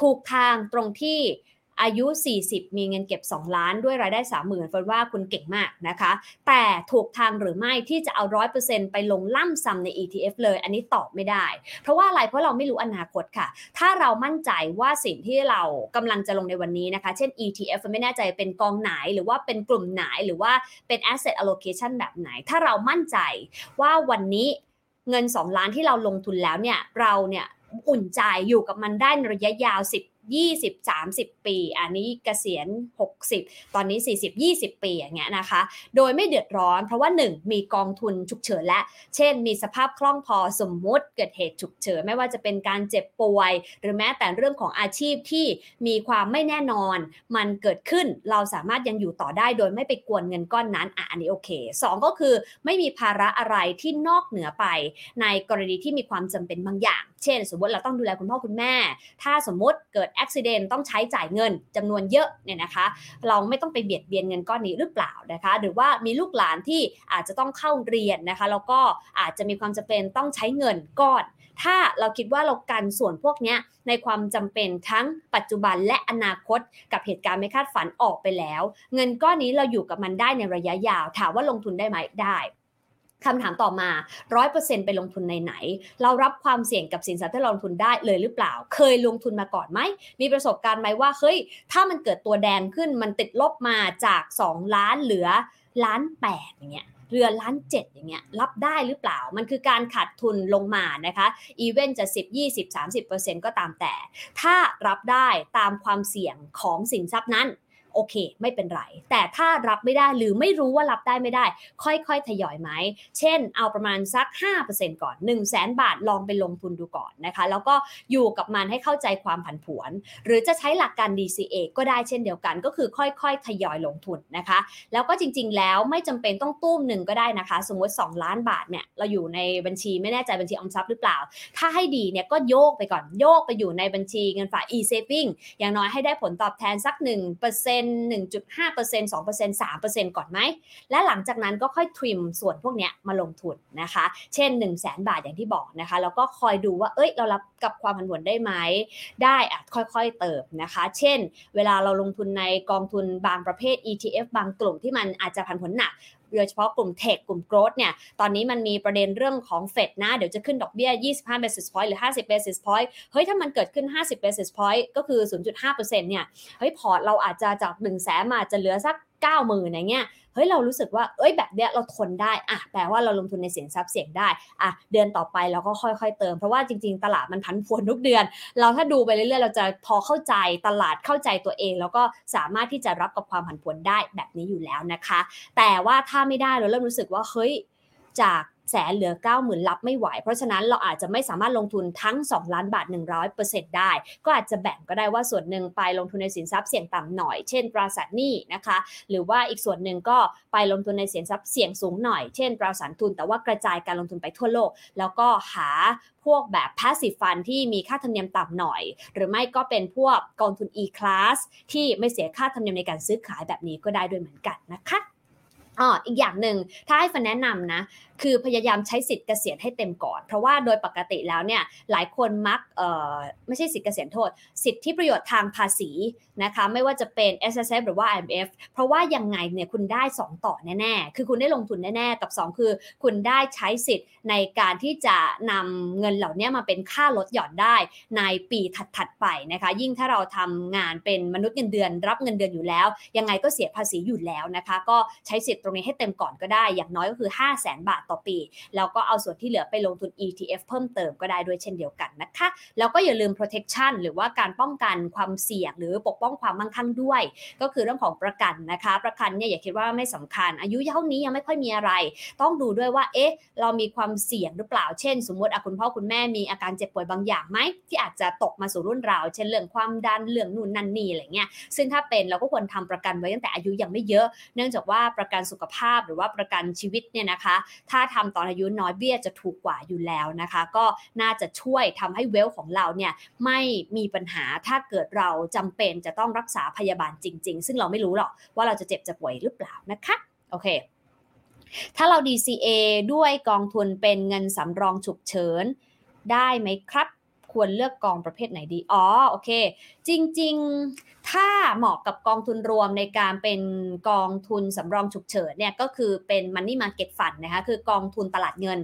ถูกทางตรงที่ อายุ 40 มีเงินเก็บ 2 ล้านด้วยรายได้ 30,000เฟิร์นว่าคุณเก่งมากนะคะ แต่ถูกทางหรือไม่ที่จะเอา 100%ไปลงล่ำซ้ำใน ETF เลย อันนี้ตอบไม่ได้ เพราะว่าอะไรเพราะเราไม่รู้อนาคตค่ะ ถ้าเรามั่นใจว่าสิ่งที่เรากำลังจะลงในวันนี้นะคะ เช่น ETF ไม่แน่ใจเป็นกองไหนหรือว่าเป็นกลุ่มไหนหรือว่าเป็น asset allocation แบบไหน ถ้าเรามั่นใจว่าวันนี้เงิน 2 ล้านที่เราลงทุนแล้วเนี่ยเราเนี่ยอุ่นใจอยู่กับมันได้ในระยะยาว 10 20-30 ปี อันนี้เกษียณ 60 ตอนนี้ 40-20 ปีอย่างเงี้ยนะคะ โดยไม่เดือดร้อน เพราะว่า 1 มีกองทุนฉุกเฉินและ เช่น มีสภาพคล่องพอสมมุติเกิดเหตุฉุกเฉินไม่ว่าจะเป็นการเจ็บป่วย หรือแม้แต่เรื่องของอาชีพที่มีความไม่แน่นอน มันเกิดขึ้นเราสามารถยังอยู่ต่อได้โดยไม่ไปกวนเงินก้อนนั้นอะอันนี้โอเค 2 ก็คือไม่มีภาระอะไรที่นอกเหนือไป ในกรณีที่มีความจำเป็นบางอย่าง เช่น สมมติเราต้องดูแลคุณพ่อคุณแม่ ถ้าสมมติเกิดอุบิเหตุต้องใช้จ่ายเงินจำนวนเยอะเนี่ยนะคะ เราไม่ต้องไปเบียดเบียนเงินก้อนนี้หรือเปล่านะคะ หรือว่ามีลูกหลานที่อาจจะต้องเข้าเรียนนะคะแล้วก็อาจจะมีความจำเป็นต้องใช้เงินก้อนถ้าเราคิดว่าเรากันส่วนพวกนี้ในความจำเป็นทั้งปัจจุบันและอนาคตกับเหตุการณ์ไม่คาดฝันออกไปแล้ว เงินก้อนนี้เราอยู่กับมันได้ในระยะยาว ถามว่าลงทุนได้ไหมได้ คำถามต่อมา 100%ไปลงทุนในไหน เรารับความเสี่ยงกับสินทรัพย์ที่เราลงทุนได้เลยหรือเปล่า เคยลงทุนมาก่อนไหม มีประสบการณ์ไหมว่า เฮ้ย ถ้ามันเกิดตัวแดงขึ้น มันติดลบมาจาก 2 ล้านเหลือล้าน8อย่างเงี้ยเรือล้านเจ็ดอย่างเงี้ยรับได้หรือเปล่า มันคือการขาดทุนลงมานะคะอีเวนต์จะ 10 20 30%ก็ตามแต่ ถ้ารับได้ตามความเสี่ยงของสินทรัพย์นั้น โอเค ไม่เป็นไร แต่ถ้ารับไม่ได้หรือไม่รู้ว่ารับได้ไม่ได้ ค่อยๆ ทยอยไหม เช่น เอาประมาณสัก 5%ก่อน 1 0 0 0 0แบาทลองไปลงทุนดูก่อนนะคะ แล้วก็อยู่กับมันให้เข้าใจความผันผวน หรือจะใช้หลักการ DCA ก็ได้เช่นเดียวกัน ก็คือค่อยๆ ทยอยลงทุนนะคะ แล้วก็จริง ๆ แล้วไม่จำเป็นต้องตุ้มหนึ่งก็ได้นะคะ สมมติ 2 ล้านบาทเนี่ยเราอยู่ในบัญชีไม่แน่ใจบัญชีออมทรัพย์หรือเปล่า ถ้าให้ดีเนี่ยก็โยกไปก่อนโยกไปอยู่ในบัญชีเงินฝาก e-saving อย่างน้อยให้ได้ผลตอบแทนสัก1% 1.5% 2% 3%ก่อนไหม และหลังจากนั้นก็ค่อยทริมส่วนพวกนี้มาลงทุนนะคะ เช่น 1 0 0 0 0แบาทอย่างที่บอกนะคะ แล้วก็คอยดูว่า เอ้ย เรารับกับความผันผวนได้ไหม ได้อะค่อยๆเติมนะคะ เช่น เวลาเราลงทุนในกองทุนบางประเภท ETF บางกลุ่มที่มันอาจจะผันผวนหนัก โดยเฉพาะกลุ่มเทคกลุ่มโกรดเนี่ยตอนนี้มันมีประเด็นเรื่องของเฟดนะเดี๋ยวจะขึ้นดอกเบี้ย 25 basis point หรือ 50 basis point เฮ้ยถ้ามันเกิดขึ้น 50 basis point ก็คือ 0.5%เนี่ยเฮ้ยพอร์ตเราอาจจะจาก1แสนมาจะเหลือสัก 90,000อย่างเงี้ยเฮ้ยเรารู้สึกว่าเอ้ยแบบเนี้ยเราทนได้อะแปลว่าเราลงทุนในสินทรัพย์เสี่ยงได้อะเดือนต่อไปเราก็ค่อยๆเติม เพราะว่าจริง ๆ ตลาดมันพันพวนทุกเดือน เราถ้าดูไปเรื่อยๆเราจะพอเข้าใจตลาดเข้าใจตัวเอง แล้วก็สามารถที่จะรับกับความผันผวนได้แบบนี้อยู่แล้วนะคะ แต่ว่าถ้าไม่ได้เราเริ่มรู้สึกว่าเฮ้ยจาก แสนเหลือ 90,000รับไม่ไหว เพราะฉะนั้นเราอาจจะไม่สามารถลงทุนทั้ง 2 ล้านบาท 100%ได้ ก็อาจจะแบ่งก็ได้ว่าส่วนหนึ่งไปลงทุนในสินทรัพย์เสี่ยงต่ำหน่อย เช่น ตราสารหนี้นะคะ หรือว่าอีกส่วนหนึ่งก็ไปลงทุนในสินทรัพย์เสี่ยงสูงหน่อย เช่น ตราสารทุน แต่ว่ากระจายการลงทุนไปทั่วโลก แล้วก็หาพวกแบบ passive fund ที่มีค่าธรรมเนียมต่ำหน่อย หรือไม่ก็เป็นพวกกองทุน e-class ที่ไม่เสียค่าธรรมเนียมในการซื้อขายแบบนี้ก็ได้ด้วยเหมือนกันนะคะอ๋ออีกอย่างหนึ่งถ้าให้ฟันแนะนำนะ คือพยายามใช้สิทธิ์เกษียณให้เต็มก่อน เพราะว่าโดยปกติแล้วเนี่ยหลายคนมักไม่ใช่สิทธิ์เกษียณโทษ สิทธิประโยชน์ทางภาษีนะคะไม่ว่าจะเป็น S S F หรือว่า I M F เพราะว่ายังไงเนี่ยคุณได้ 2 ต่อแน่ๆ คือคุณได้ลงทุนแน่ๆ กับ 2 คือ คุณได้ใช้สิทธิ์ในการที่จะนำเงินเหล่านี้มาเป็นค่าลดหย่อนได้ในปีถัดๆไปนะคะยิ่งถ้าเราทำงานเป็นมนุษย์เงินเดือน รับเงินเดือนอยู่แล้ว ยังไงก็เสียภาษีอยู่แล้วนะคะ ก็ใช้สิทธิ์ตรงนี้ให้เต็มก่อนก็ได้อย่างน้อยก็คือ 5 0 0แสนบาทต่อปี แล้วก็เอาส่วนที่เหลือไปลงทุน ETF เพิ่มเติมก็ได้ด้วยเช่นเดียวกันนะคะ แล้วก็อย่าลืม protection หรือว่าการป้องกันความเสี่ยง หรือปกป้องความมั่งคั่งด้วย ก็คือเรื่องของประกันนะคะ ประกันเนี่ยอย่าคิดว่าไม่สำคัญ อายุเท่านี้ยังไม่ค่อยมีอะไร ต้องดูด้วยว่าเอ๊ะเรามีความเสี่ยงหรือเปล่า เช่น สมมติคุณพ่อคุณแม่มีอาการเจ็บป่วยบางอย่างไหมที่อาจจะตกมาสู่รุ่นเรา เช่นเรื่องความดันเรื่องนู่นนั่นนี่อะไรเงี้ย ซึ่งถ้าเป็นเราก็ควรทำประกันไว้ตั้งแต่อายุยังไม่เยอะ เนื่องจากว่าประกันสุขภาพหรือว่าประกันชีวิตเนี่ยนะคะถ้าาทำตอนอายุน้อยเบี้ยจะถูกกว่าอยู่แล้วนะคะ ก็น่าจะช่วยทำให้เวลของเราเนี่ยไม่มีปัญหาถ้าเกิดเราจำเป็นจะต้องรักษาพยาบาลจริง ๆ ซึ่งเราไม่รู้หรอกว่าเราจะเจ็บจะป่วยหรือเปล่านะคะโอเคถ้าเรา DCA ด้วยกองทุนเป็นเงินสำรองฉุกเฉินได้ไหมครับ ควรเลือกกองประเภทไหนดี อ๋อ โอเค จริง ๆ ถ้าเหมาะกับกองทุนรวมในการเป็นกองทุนสำรองฉุกเฉินเนี่ยก็คือเป็น Money Market Fund นะคะคือกองทุนตลาดเงิน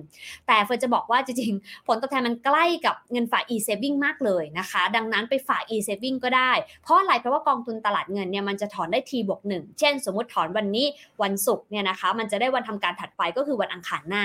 แต่เฟิร์นจะบอกว่าจริงๆ ผลตอบแทนมันใกล้กับเงินฝาก e-saving มากเลยนะคะ ดังนั้นไปฝาก e-saving ก็ได้ เพราะอะไรเพราะว่ากองทุนตลาดเงินเนี่ยมันจะถอนได้ทีบวกหนึ่งเช่น สมมติถอนวันนี้วันศุกร์เนี่ยนะคะมันจะได้วันทำการถัดไปก็คือวันอังคารหน้า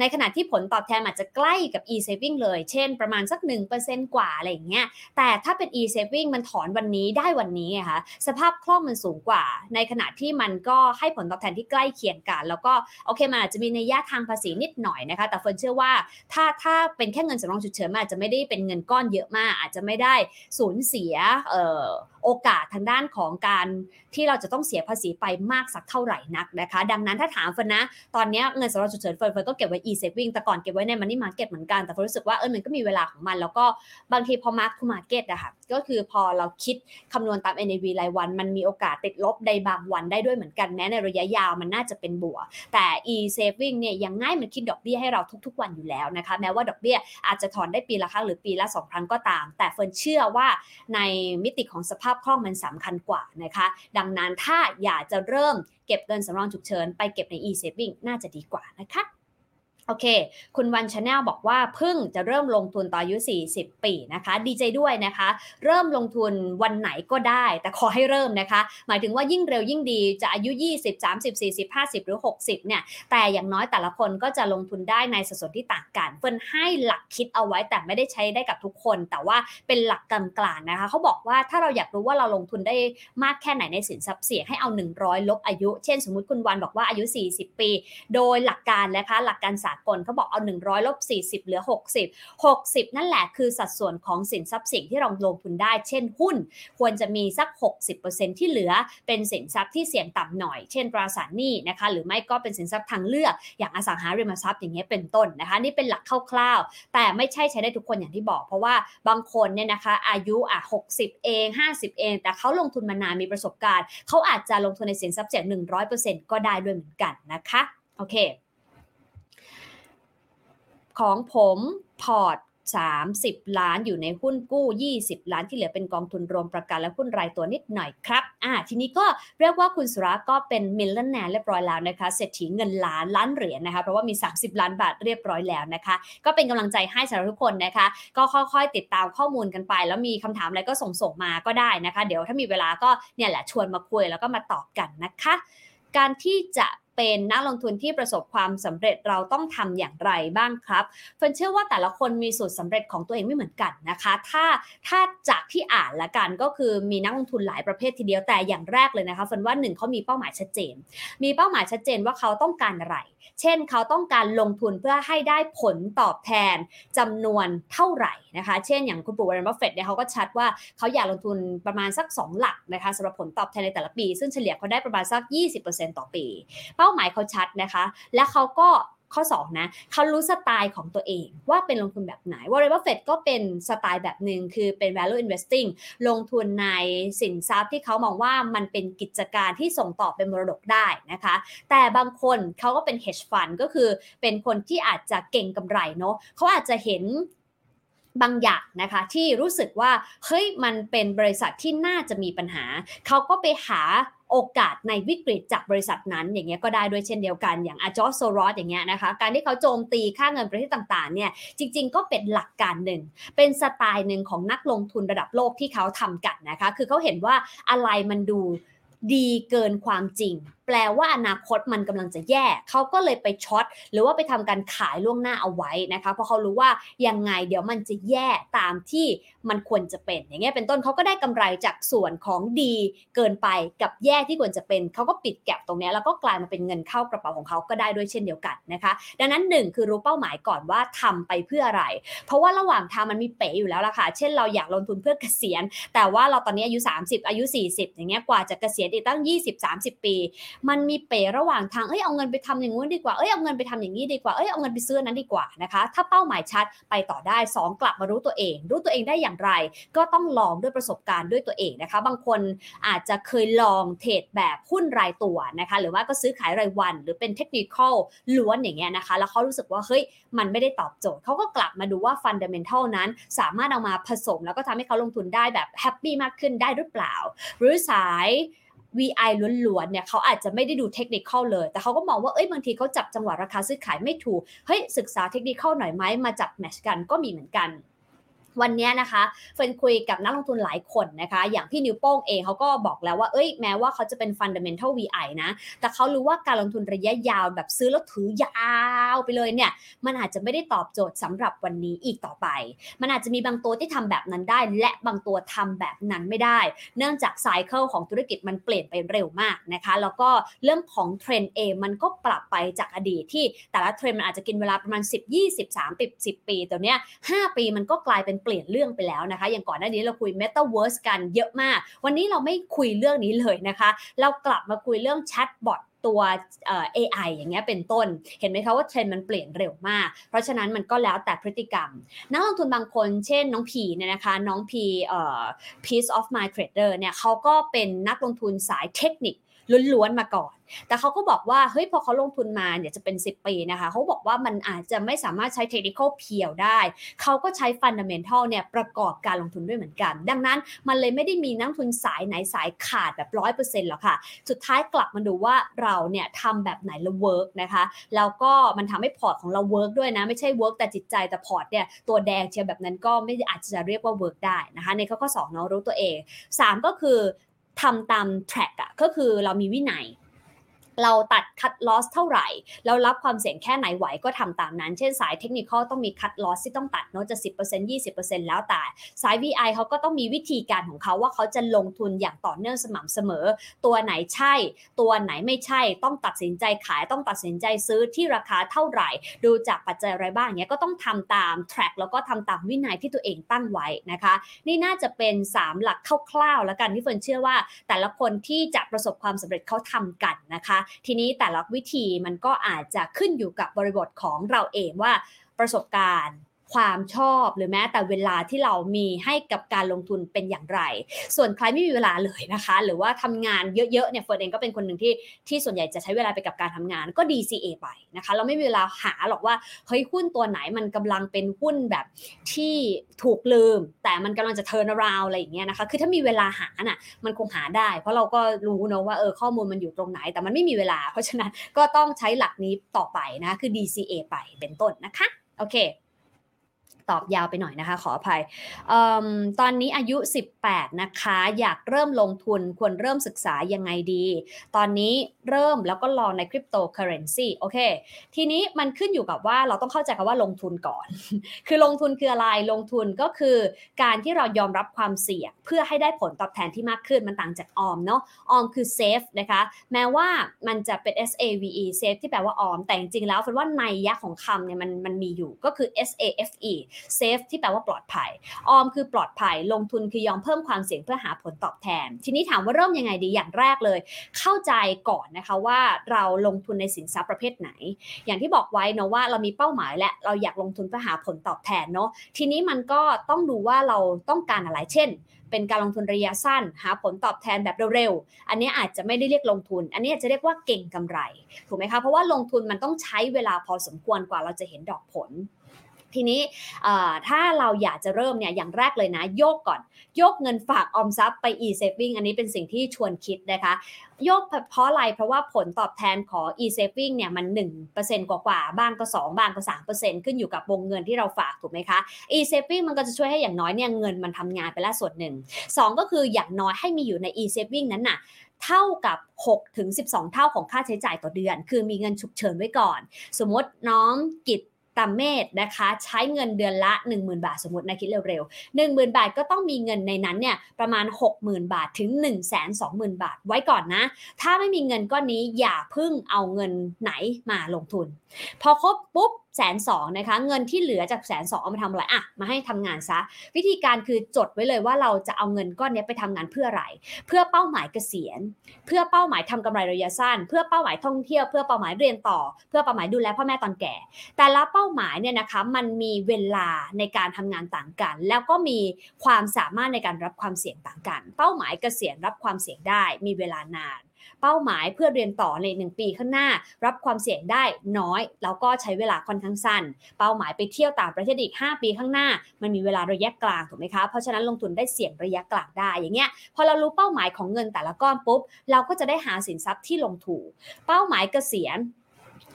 ในขณะที่ผลตอบแทนอาจจะใกล้กับ e-saving เลย เช่น ประมาณสัก1%กว่าอะไรอย่างเงี้ยแต่ถ้าเป็น e-saving มันถอนวันนี้ได้วันนี้ไงคะสภาพคล่องมันสูงกว่า ในขณะที่มันก็ให้ผลตอบแทนที่ใกล้เคียงกัน แล้วก็โอเคมันอาจจะมีในย่าทางภาษีนิดหน่อยนะคะ แต่เฟิร์นเชื่อว่าถ้าถ้าเป็นแค่เงินสำรองฉุกเฉินมันอาจจะไม่ได้เป็นเงินก้อนเยอะมาก อาจจะไม่ได้สูญเสียโอกาสทางด้านของการที่เราจะต้องเสียภาษีไปมากสักเท่าไหร่นักนะคะ ดังนั้นถ้าถามเฟิร์นนะ ตอนนี้เงินสำรองฉุกเฉินเฟิร์นเฟิร์นก็เก็บไว้ e-saving แต่ก่อนเก็บไว้ใน money market เหมือนกันแต่เฟิร์นรู้สึกว่าเออมันก็มีเวลาของมัน แล้วก็บางทีพอ mark to market อะค่ะก็คือพอเราคิดคำนวณตาม NAV รายวัน มันมีโอกาสติดลบในบางวันได้ด้วยเหมือนกันแม้ในระยะยาวมันน่าจะเป็นบวกแต่ e-saving เนี่ยยังง่ายมันคิดดอกเบี้ยให้เราทุก ๆ วันอยู่แล้วนะคะแม้ว่าดอกเบี้ยอาจจะถอนได้ปีละครั้งหรือปีละ2ครั้งก็ตาม แต่เฟิร์นเชื่อว่าในมิติของสภาพคล่องมันสำคัญกว่านะคะ ดังนั้นถ้าอยากจะเริ่มเก็บเงินสำรองฉุกเฉินไปเก็บใน e-saving น่าจะดีกว่านะคะ โอเค คุณวันชาแนลบอกว่าเพิ่งจะเริ่มลงทุนตอนอายุ 40 ปีนะคะ ดีใจด้วยนะคะ เริ่มลงทุนวันไหนก็ได้ แต่ขอให้เริ่มนะคะ หมายถึงว่ายิ่งเร็วยิ่งดี จะอายุ 20 30 40 50 หรือ 60 เนี่ย แต่อย่างน้อยแต่ละคนก็จะลงทุนได้ในสัดส่วนที่ต่างกัน เฟิร์นให้หลักคิดเอาไว้แต่ไม่ได้ใช้ได้กับทุกคน แต่ว่าเป็นหลักกลางๆนะคะ เขาบอกว่าถ้าเราอยากรู้ว่าเราลงทุนได้มากแค่ไหนในสินทรัพย์เสี่ยงให้เอา 100 ลบอายุ เช่น สมมุติคุณวันบอกว่าอายุ 40 ปี โดยหลักการนะคะ หลักการสากลเขาบอกเอา 100ลบ40 เหลือ 60 60 นั่นแหละคือสัดส่วนของสินทรัพย์สินที่เราลงทุนได้ เช่นหุ้น ควรจะมีสัก 60%ที่เหลือเป็นสินทรัพย์ที่เสี่ยงต่ำหน่อย เช่นตราสารหนี้นะคะหรือไม่ก็เป็นสินทรัพย์ทางเลือก อย่างอสังหาริมทรัพย์อย่างเงี้ยเป็นต้นนะคะนี่เป็นหลักคร่าวๆ แต่ไม่ใช่ใช้ได้ทุกคนอย่างที่บอก เพราะว่าบางคนเนี่ยนะคะอายุอะ60 เอง 50 เอง แต่เขาลงทุนมานานมีประสบการณ์ เขาอาจจะลงทุนในสินทรัพย์เสี่ยง100%ก็ได้ด้วยเหมือนกันนะคะ โอเค ของผมพอร์ต30 ล้านอยู่ในหุ้นกู้ 20 ล้านที่เหลือเป็นกองทุนรวมประกันและหุ้นรายตัวนิดหน่อยครับ อ่า ทีนี้ก็เรียกว่าคุณสุราก็เป็น millionaire เรียบร้อยแล้วนะคะ เศรษฐีเงินล้านล้านเหรียญนะคะ เพราะว่ามี 30 ล้านบาทเรียบร้อยแล้วนะคะ ก็เป็นกำลังใจให้สำหรับทุกคนนะคะ ก็ค่อยๆ ติดตามข้อมูลกันไป แล้วมีคำถามอะไรก็ส่งส่งมาก็ได้นะคะ เดี๋ยวถ้ามีเวลาก็เนี่ยแหละชวนมาคุยแล้วก็มาตอบกันนะคะ การที่จะ เป็นนักลงทุนที่ประสบความสำเร็จเราต้องทำอย่างไรบ้างครับเฟิร์นเชื่อว่าแต่ละคนมีสูตรสำเร็จของตัวเองไม่เหมือนกันนะคะ ถ้าถ้าจากที่อ่านละกันก็คือมีนักลงทุนหลายประเภททีเดียวแต่อย่างแรกเลยนะคะเฟิร์นว่าหนึ่งเขามีเป้าหมายชัดเจน มีเป้าหมายชัดเจนว่าเขาต้องการอะไร เช่นเขาต้องการลงทุนเพื่อให้ได้ผลตอบแทนจำนวนเท่าไหร่นะคะ เช่นอย่างคุณปู่วอร์เรนบัฟเฟตเนี่ยเขาก็ชัดว่าเขาอยากลงทุนประมาณสัก 2 หลักนะคะสำหรับผลตอบแทนในแต่ละปี ซึ่งเฉลี่ยเขาได้ประมาณสัก 20%ต่อปี เป้าหมายเขาชัดนะคะ และเขาก็ ข้อ2นะเขารู้สไตล์ของตัวเองว่าเป็นลงทุนแบบไหนวอร์เรนบัฟเฟตก็เป็นสไตล์แบบหนึ่งคือเป็น value investing ลงทุนในสินทรัพย์ที่เขามองว่ามันเป็นกิจการที่ส่งต่อเป็นมรดกได้นะคะ แต่บางคนเขาก็เป็น hedge fund ก็คือเป็นคนที่อาจจะเก็งกำไรเนาะเขาอาจจะเห็นบางอย่างนะคะที่รู้สึกว่าเฮ้ยมันเป็นบริษัทที่น่าจะมีปัญหา เขาก็ไปหา โอกาสในวิกฤตจากบริษัทนั้นอย่างเงี้ยก็ได้ด้วยเช่นเดียวกันอย่างอาจอโซรอสอย่างเงี้ยนะคะการที่เขาโจมตีค่าเงินประเทศต่างๆเนี่ยจริง ๆ ก็เป็นหลักการหนึ่ง เป็นสไตล์หนึ่งของนักลงทุนระดับโลกที่เขาทำกันนะคะ คือเขาเห็นว่าอะไรมันดูดีเกินความจริงแปลว่าอนาคตมันกำลังจะแย่เขาก็เลยไปช็อตหรือว่าไปทำการขายล่วงหน้าเอาไว้นะคะเพราะเขารู้ว่ายังไงเดี๋ยวมันจะแย่ตามที่มันควรจะเป็น อย่างเงี้ยเป็นต้นเขาก็ได้กำไรจากส่วนของดีเกินไปกับแย่ที่ควรจะเป็นเขาก็ปิดแก็บตรงนี้แล้วก็กลายมาเป็นเงินเข้ากระเป๋าของเขาก็ได้ด้วยเช่นเดียวกันนะคะ ดังนั้นหนึ่งคือรู้เป้าหมายก่อนว่าทำไปเพื่ออะไร เพราะว่าระหว่างทางมันมีเป๋อยู่แล้วล่ะค่ะ เช่นเราอยากลงทุนเพื่อเกษียณ แต่ว่าเราตอนนี้อายุ 30 อายุ 40 อย่างเงี้ยกว่าจะเกษียณอีกตั้ง 20 30 ปีมันมีเป๋ระหว่างทางเอ้ยเอาเงินไปทำอย่างงู้นดีกว่าเอ้ยเอาเงินไปทำอย่างนี้ดีกว่าเอ้ยเอาเงินไปซื้อนั้นดีกว่านะคะ ถ้าเป้าหมายชัดไปต่อได้ 2 กลับมารู้ตัวเอง รู้ตัวเองได้อย่างไร ก็ต้องลองด้วยประสบการณ์ด้วยตัวเองนะคะ บางคนอาจจะเคยลองเทรดแบบหุ้นรายตัวนะคะหรือว่าก็ซื้อขายรายวัน หรือเป็นเทคนิคล้วนอย่างเงี้ยนะคะ แล้วเขารู้สึกว่าเฮ้ยมันไม่ได้ตอบโจทย์เขาก็กลับมาดูว่า fundamental นั้น สามารถเอามาผสมแล้วก็ทำให้เขาลงทุนได้แบบ happy มากขึ้นได้หรือเปล่า หรือสาย VI ล้วนๆเนี่ยเขาอาจจะไม่ได้ดูเทคนิคเลย แต่เขาก็มองว่าเอ้ยบางทีเขาจับจังหวะราคาซื้อขายไม่ถูกเฮ้ยศึกษาเทคนิคหน่อยไหมมาจับแมชกันก็มีเหมือนกัน วันนี้นะคะเฟินคุยกับนักลงทุนหลายคนนะคะ อย่างพี่นิวโป้งเองเขาก็บอกแล้วว่าเอ้ยแม้ว่าเขาจะเป็น fundamental VI นะ แต่เขารู้ว่าการลงทุนระยะยาวแบบซื้อแล้วถือยาวไปเลยเนี่ย มันอาจจะไม่ได้ตอบโจทย์สำหรับวันนี้อีกต่อไป มันอาจจะมีบางตัวที่ทำแบบนั้นได้ และบางตัวทำแบบนั้นไม่ได้ เนื่องจากไซเคิลของธุรกิจมันเปลี่ยนไปเร็วมากนะคะ แล้วก็เรื่องของเทรนด์เองมันก็ปรับไปจากอดีตที่แต่ละเทรนด์มันอาจจะกินเวลาประมาณ 10 20 30 10 ปีแต่เนี้ย5ปีมันก็กลายเป็นเปลี่ยนเรื่องไปแล้วนะคะ อย่างก่อนหน้านี้เราคุย Metaverse กันเยอะมาก วันนี้เราไม่คุยเรื่องนี้เลยนะคะ เรากลับมาคุยเรื่องแชทบอทตัว AI อย่างเงี้ยเป็นต้น เห็นไหมคะว่าเทรนด์มันเปลี่ยนเร็วมาก เพราะฉะนั้นมันก็แล้วแต่พฤติกรรม นักลงทุนบางคนเช่นน้องพีเนี่ยนะคะ น้องพีเอ่อ Peace of Mind Trader เนี่ยเขาก็เป็นนักลงทุนสายเทคนิค ล้วนๆมาก่อน แต่เขาก็บอกว่าเฮ้ยพอเขาลงทุนมาเนี่ยจะเป็น 10 ปีนะคะเขาบอกว่ามันอาจจะไม่สามารถใช้เทคนิค pure ได้ เขาก็ใช้ fundamental เนี่ยประกอบการลงทุนด้วยเหมือนกัน ดังนั้นมันเลยไม่ได้มีนักทุนสายไหนสายขาดแบบร้อยเปอร์เซ็นต์หรอกค่ะ สุดท้ายกลับมาดูว่าเราเนี่ยทำแบบไหนแล้ว work นะคะ แล้วก็มันทำให้พอร์ตของเรา work ด้วยนะ ไม่ใช่ work แต่จิตใจแต่พอร์ตเนี่ยตัวแดงเชียวแบบนั้นก็ไม่อาจจะเรียกว่า work ได้นะคะในข้อข้อสองเนาะรู้ตัวเอง 3 ก็คือ ทำตามแทร็กอะก็คือเรามีวินัย เราตัดคัดลอสเท่าไหร่เรารับความเสี่ยงแค่ไหนไหวก็ทำตามนั้น เช่นสายเทคนิคต้องมีคัดลอสที่ต้องตัดเนาะจะ 10% 20%แล้วแต่สาย VI เขาก็ต้องมีวิธีการของเขาว่าเขาจะลงทุนอย่างต่อเนื่องสม่ำเสมอ ตัวไหนใช่ ตัวไหนไม่ใช่ ต้องตัดสินใจขายต้องตัดสินใจซื้อที่ราคาเท่าไหร่ ดูจากปัจจัยอะไรบ้างเนี้ยก็ต้องทำตามแทร็กแล้วก็ทำตามวินัยที่ตัวเองตั้งไว้นะคะ นี่น่าจะเป็น 3 หลักคร่าวๆแล้วกันที่เฟิร์นเชื่อว่า แต่ละคนที่จะประสบความสำเร็จเขาทำกันนะคะทีนี้แต่ละวิธีมันก็อาจจะขึ้นอยู่กับบริบทของเราเองว่าประสบการณ์ ความชอบหรือแม้แต่เวลาที่เรามีให้กับการลงทุนเป็นอย่างไร ส่วนใครไม่มีเวลาเลยนะคะ หรือว่าทำงานเยอะๆเนี่ยเฟิร์นเองก็เป็นคนหนึ่งที่ที่ส่วนใหญ่จะใช้เวลาไปกับการทำงานก็ DCA ไปนะคะ เราไม่มีเวลาหาหรอกว่าเฮ้ยหุ้นตัวไหนมันกำลังเป็นหุ้นแบบที่ถูกลืม แต่มันกำลังจะเทิร์นาราวอะไรอย่างเงี้ยนะคะ คือถ้ามีเวลาหาน่ะมันคงหาได้ เพราะเราก็รู้เนะว่าเออข้อมูลมันอยู่ตรงไหน แต่มันไม่มีเวลา เพราะฉะนั้นก็ต้องใช้หลักนี้ต่อไปนะคือ DCA ไปเป็นต้นนะคะโอเค ตอบยาวไปหน่อยนะคะ ขออภัยออตอนนี้อายุ 18 นะคะ อยากเริ่มลงทุนควรเริ่มศึกษายังไงดี ตอนนี้เริ่มแล้วก็ลองในคริปโตเคอเรนซีโอเค ทีนี้มันขึ้นอยู่กับว่าเราต้องเข้าใจคำว่าลงทุนก่อน คือลงทุนคืออะไรลงทุนก็คือ การที่เรายอมรับความเสี่ยง เพื่อให้ได้ผลตอบแทนที่มากขึ้นมันต่างจากออมเนาะออมคือ save นะคะ แม้ว่ามันจะเป็น S A V E save ที่แปลว่าออม แต่จริงๆแล้วเป็นว่านัยยะของคำเนี่ยมันมันมีอยู่ก็คือ S A F E safe ที่แปลว่าปลอดภัย ออมคือปลอดภัย ลงทุนคือยอมเพิ่มความเสี่ยงเพื่อหาผลตอบแทน ทีนี้ถามว่าเริ่มยังไงดีอย่างแรกเลย เข้าใจก่อนนะคะว่าเราลงทุนในสินทรัพย์ประเภทไหน อย่างที่บอกไว้นะว่าเรามีเป้าหมายและเราอยากลงทุนเพื่อหาผลตอบแทนเนาะทีนี้มันก็ต้องดูว่าเราต้องการอะไรเช่นเป็นการลงทุนระยะสั้น หาผลตอบแทนแบบเร็วๆ อันนี้อาจจะไม่ได้เรียกลงทุน อันนี้จะเรียกว่าเก่งกำไร ถูกไหมคะ เพราะว่าลงทุนมันต้องใช้เวลาพอสมควรกว่าเราจะเห็นดอกผล ทีนี้ถ้าเราอยากจะเริ่มเนี่ยอย่างแรกเลยนะ โยกก่อน โยกเงินฝากออมทรัพย์ไป e-saving อันนี้เป็นสิ่งที่ชวนคิดนะคะ โยกเพราะอะไร เพราะว่าผลตอบแทนของ e-saving เนี่ยมัน 1%กว่ากว่าบ้างก็ 2 บ้างก็ 3%ขึ้นอยู่กับวงเงินที่เราฝากถูกไหมคะ e-saving มันก็จะช่วยให้อย่างน้อยเนี่ยเงินมันทำงานไปแล้วส่วนหนึ่ง 2 ก็คืออย่างน้อยให้มีอยู่ใน e-saving นั้นน่ะเท่ากับ6ถึง12 เท่าของค่าใช้จ่ายต่อเดือน คือมีเงินฉุกเฉินไว้ก่อน สมมติน้องกิจ ตามเมธนะคะ ใช้เงินเดือนละ 10,000 บาทสมมตินะคิดเร็วๆ10,000 บาทก็ต้องมีเงินในนั้นเนี่ยประมาณ 60,000 บาทถึง 120,000 บาทไว้ก่อนนะ ถ้าไม่มีเงินก้อนนี้อย่าพึ่งเอาเงินไหนมาลงทุน พอครบปุ๊บ แสนสองนะคะ เงินที่เหลือจากแสนสองเอามาทำอะไรอะมาให้ทำงานซะ วิธีการคือจดไว้เลยว่าเราจะเอาเงินก้อนนี้ไปทำงานเพื่ออะไร เพื่อเป้าหมายเกษียณ เพื่อเป้าหมายทำกำไรระยะสั้น เพื่อเป้าหมายท่องเที่ยว เพื่อเป้าหมายเรียนต่อ เพื่อเป้าหมายดูแลพ่อแม่ตอนแก่ แต่ละเป้าหมายเนี่ยนะคะมันมีเวลาในการทำงานต่างกัน แล้วก็มีความสามารถในการรับความเสี่ยงต่างกัน เป้าหมายเกษียณรับความเสี่ยงได้ มีเวลานาน เป้าหมายเพื่อเรียนต่อใน 1 ปีข้างหน้า รับความเสี่ยงได้น้อย แล้วก็ใช้เวลาค่อนข้างสั้น เป้าหมายไปเที่ยวต่างประเทศอีก 5 ปีข้างหน้า มันมีเวลาระยะกลางถูกไหมคะเพราะฉะนั้นลงทุนได้เสี่ยงระยะกลางได้อย่างเงี้ยพอเรารู้เป้าหมายของเงินแต่ละก้อนปุ๊บเราก็จะได้หาสินทรัพย์ที่ลงถูก เป้าหมายเกษียณ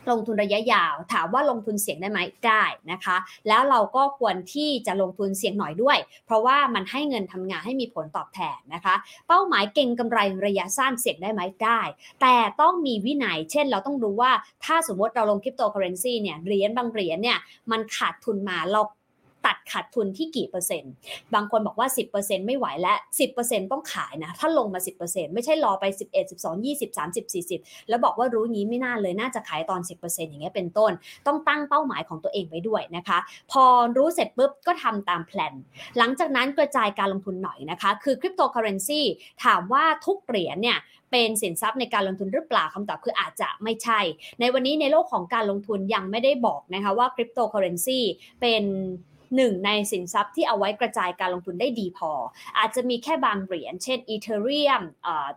ลงทุนระยะยาว ถามว่าลงทุนเสี่ยงได้ไหมได้นะคะ แล้วเราก็ควรที่จะลงทุนเสี่ยงหน่อยด้วย เพราะว่ามันให้เงินทำงานให้มีผลตอบแทนนะคะ เป้าหมายเก่งกำไรระยะสั้นเสี่ยงได้ไหมได้ แต่ต้องมีวินัย เช่น เราต้องรู้ว่าถ้าสมมติเราลงคริปโตเคอเรนซีเนี่ยเหรียญบางเหรียญเนี่ยมันขาดทุนมาเรา ตัดขาดทุนที่กี่เปอร์เซ็นต์ บางคนบอกว่า 10%ไม่ไหวและ 10%ต้องขายนะ ถ้าลงมา 10%ไม่ใช่รอไป 11 12 20 30 40 แล้วบอกว่ารู้งี้ไม่น่าเลยน่าจะขายตอน 10%อย่างเงี้ยเป็นต้น ต้องตั้งเป้าหมายของตัวเองไว้ด้วยนะคะ พอรู้เสร็จปุ๊บก็ทำตามแผนหลังจากนั้นกระจายการลงทุนหน่อยนะคะ คือคริปโตเคอเรนซีถามว่าทุกเหรียญเนี่ยเป็นสินทรัพย์ในการลงทุนหรือเปล่าคำตอบคืออาจจะไม่ใช่ ในวันนี้ในโลกของการลงทุนยังไม่ได้บอกนะคะว่าคริปโตเคอเรนซีเป็น หนึ่งในสินทรัพย์ที่เอาไว้กระจายการลงทุนได้ดีพอ อาจจะมีแค่บางเหรียญ เช่นอีเทเรียม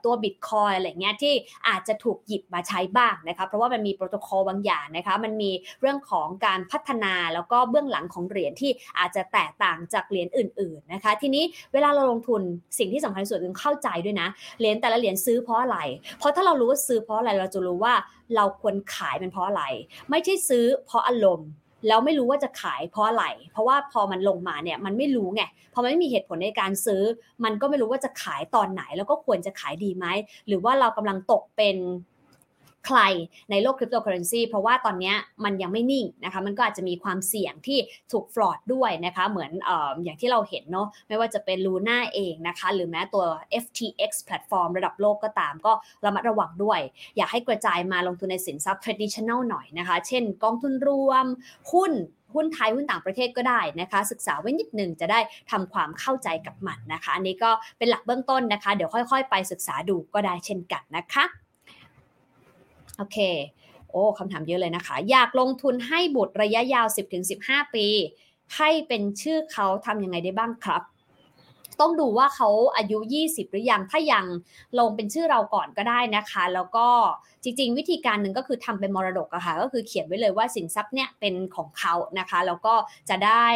ตัวบิตคอยอะไรเงี้ยที่อาจจะถูกหยิบมาใช้บ้างนะคะเพราะว่ามันมีโปรโตคอลบางอย่างนะคะมันมีเรื่องของการพัฒนาแล้วก็เบื้องหลังของเหรียญที่อาจจะแตกต่างจากเหรียญอื่นๆนะคะทีนี้เวลาเราลงทุนสิ่งที่สำคัญสุดคือเข้าใจด้วยนะเหรียญแต่ละเหรียญซื้อเพราะอะไร เพราะถ้าเรารู้ว่าซื้อเพราะอะไรเราจะรู้ว่าเราควรขายเป็นเพราะอะไร ไม่ใช่ซื้อเพราะอารมณ์ แล้วไม่รู้ว่าจะขายเพราะอะไร เพราะว่าพอมันลงมาเนี่ยมันไม่รู้ไงพอมันไม่มีเหตุผลในการซื้อ มันก็ไม่รู้ว่าจะขายตอนไหน แล้วก็ควรจะขายดีไหมหรือว่าเรากำลังตกเป็น ใครในโลกคริปโตเคอเรนซีเพราะว่าตอนนี้มันยังไม่นิ่งนะคะมันก็อาจจะมีความเสี่ยงที่ถูกฟลอดด้วยนะคะเหมือนออย่างที่เราเห็นเนาะไม่ว่าจะเป็น Luna เองนะคะหรือแม้ตัว FTX แพลตฟอร์มระดับโลกก็ตามก็ระมัดระวังด้วย อยากให้กระจายมาลงทุนในสินทรัพย์ traditional หน่อยนะคะ เช่นกองทุนรวมหุ้นหุ้นไทยหุ้นต่างประเทศก็ได้นะคะ ศึกษาไว้นิดหนึ่งจะได้ทำความเข้าใจกับมันนะคะ อันนี้ก็เป็นหลักเบื้องต้นนะคะ เดี๋ยวค่อย ๆ ไปศึกษาดูก็ได้เช่นกันนะคะ โอเค โอ้คำถามเยอะเลยนะคะ อยากลงทุนให้บุตรระยะยาว 10-15 ปี ให้เป็นชื่อเขาทำยังไงได้บ้างครับต้องดูว่าเขาอายุ 20 หรือยัง ถ้ายังลงเป็นชื่อเราก่อนก็ได้นะคะ แล้วก็จริง ๆ วิธีการหนึ่งก็คือทำเป็นมรดกอะคะ่ะ ก็คือเขียนไว้เลยว่าสินทรัพย์เนี่ยเป็นของเขานะคะ แล้วก็จะได้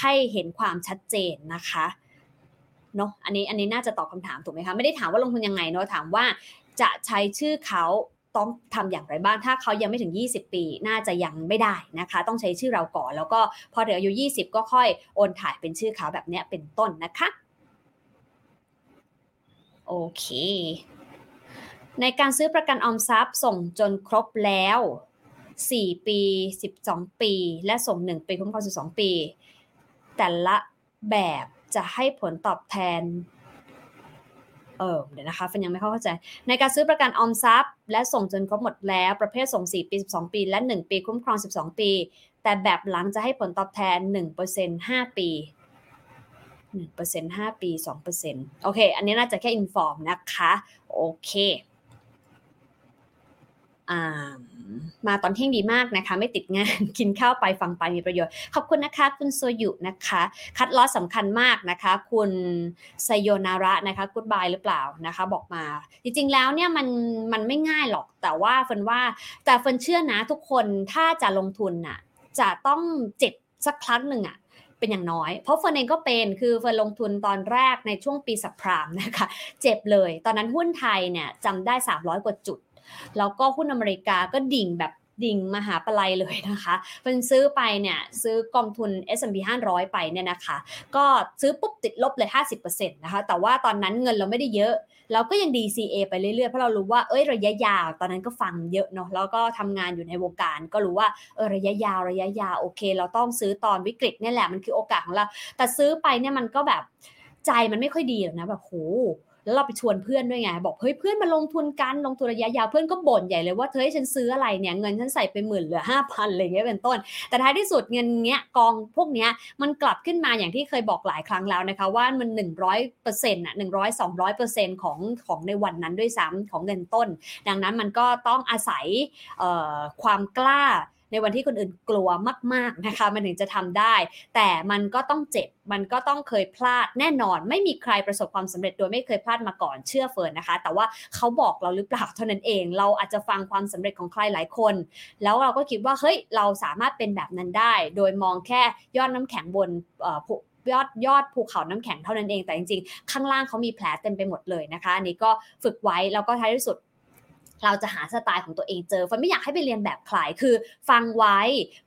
ให้เห็นความชัดเจนนะคะเนาะ อันนี้อันนี้น่าจะตอบคำถามถูกไหมคะ ไม่ได้ถามว่าลงทุนยังไงเนาะ ถามว่าจะใช้ชื่อเขา ต้องทำอย่างไรบ้าง ถ้าเขายังไม่ถึง 20 ปี น่าจะยังไม่ได้นะคะ ต้องใช้ชื่อเราก่อน แล้วก็พอถึงอายุ 20 ก็ค่อยโอนถ่ายเป็นชื่อเขาแบบนี้เป็นต้นนะคะ โอเค ในการซื้อประกันออมทรัพย์ส่งจนครบแล้ว 4 ปี 12 ปี และส่ง 1 ปีคุ้มครอง12 ปี แต่ละแบบจะให้ผลตอบแทน เออเดี๋ยวนะคะฟันยังไม่เข้าใจ ในการซื้อประกันออมทรัพย์ และส่งจนครบหมดแล้วประเภทส่ง 4 ปี 12 ปี และ 1 ปีคุ้มครอง 12 ปี แต่แบบหลังจะให้ผลตอบแทน 1% 5 ปี1% 5 ปี 2%โอเค อันนี้น่าจะแค่อินฟอร์มนะคะ โอเค อ่า มาตอนเที่ยงดีมากนะคะ ไม่ติดงาน กินข้าวไปฟังไปมีประโยชน์ ขอบคุณนะคะ คุณโซยุนะคะ คัดลอสสำคัญมากนะคะ คุณไซโยนาระนะคะกูดบายหรือเปล่านะคะ บอกมา จริงๆแล้วเนี่ยมันมันไม่ง่ายหรอกแต่ว่าเฟินว่าแต่เฟิร์นเชื่อนะทุกคนถ้าจะลงทุนน่ะจะต้องเจ็บสักครั้งหนึ่งอะเป็นอย่างน้อย เพราะเฟิร์นเองก็เป็น คือเฟิร์นลงทุนตอนแรกในช่วงปี subprime นะคะ เจ็บเลย ตอนนั้นหุ้นไทยเนี่ยจำได้ 300 กว่าจุด แล้วก็หุ้นอเมริกาก็ดิ่งแบบดิ่งมหาประลัยเลยนะคะเฟิร์นซื้อไปเนี่ยซื้อกองทุน S&P 500 ไปเนี่ยนะคะ ก็ซื้อปุ๊บติดลบเลย 50%นะคะ แต่ว่าตอนนั้นเงินเราไม่ได้เยอะ เราก็ยัง DCA ไปเรื่อยๆ เพราะเรารู้ว่า เอ้ย ระยะยาว ตอนนั้นก็ฟังเยอะเนาะ แล้วก็ทำงานอยู่ในวงการ ก็รู้ว่า เออ ระยะยาว ระยะยาว โอเค เราต้องซื้อตอนวิกฤตเนี่ยแหละ มันคือโอกาสของเรา แต่ซื้อไปเนี่ยมันก็แบบใจมันไม่ค่อยดีหรอกนะ แบบโห แล้วเราไปชวนเพื่อนด้วยไง บอกเฮ้ยเพื่อนมาลงทุนกันลงทุนระยะยาวเพื่อนก็บ่นใหญ่เลยว่าเฮ้ยฉันซื้ออะไรเนี่ยเงินฉันใส่ไปหมื่นเหลือห้าพันอะไรเงี้ยเป็นต้น แต่ท้ายที่สุดเงินเงี้ยกองพวกเนี้ยมันกลับขึ้นมาอย่างที่เคยบอกหลายครั้งแล้วนะคะว่ามันหนึ่งร้อยเปอร์เซ็นต์อะหนึ่งร้อยสองร้อยเปอร์เซ็นต์ของของในวันนั้นด้วยซ้ำของเงินต้น ดังนั้นมันก็ต้องอาศัยความกล้า ในวันที่คนอื่นกลัวมากๆนะคะมันถึงจะทำได้ แต่มันก็ต้องเจ็บมันก็ต้องเคยพลาดแน่นอน ไม่มีใครประสบความสำเร็จโดยไม่เคยพลาดมาก่อนเชื่อเฟิร์นนะคะ แต่ว่าเขาบอกเราหรือเปล่าเท่านั้นเอง เราอาจจะฟังความสำเร็จของใครหลายคน แล้วเราก็คิดว่าเฮ้ยเราสามารถเป็นแบบนั้นได้ โดยมองแค่ยอดน้ำแข็งบนยอดยอดภูเขาน้ำแข็งเท่านั้นเองแต่จริงๆ ข้างล่างเขามีแผลเต็มไปหมดเลยนะคะอันนี้ก็ฝึกไว้แล้วก็ท้ายที่สุด เราจะหาสไตล์ของตัวเองเจอฟันไม่อยากให้ไปเรียนแบบใครคือ ฟังไว้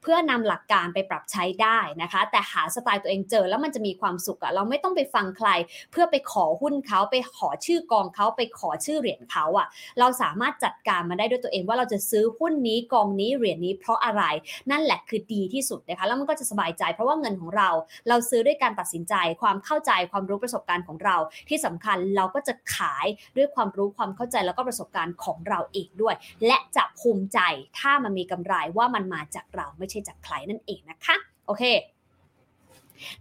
เพื่อนำหลักการไปปรับใช้ได้นะคะ แต่หาสไตล์ตัวเองเจอแล้วมันจะมีความสุขอะเราไม่ต้องไปฟังใคร เพื่อไปขอหุ้นเขาไปขอชื่อกองเขาไปขอชื่อเหรียญเขาอะเราสามารถจัดการมาได้ด้วยตัวเองว่าเราจะซื้อหุ้นนี้กองนี้เหรียญนี้เพราะอะไรนั่นแหละคือดีที่สุดนะคะแล้วมันก็จะสบายใจ เพราะว่าเงินของเรา เราซื้อด้วยการตัดสินใจ ความเข้าใจความรู้ประสบการณ์ของเรา ที่สำคัญเราก็จะขายด้วยความรู้ความเข้าใจแล้วก็ประสบการณ์ของเราองด้วย และจะภูมิใจถ้ามันมีกำไรว่ามันมาจากเราไม่ใช่จากใครนั่นเองนะคะ โอเค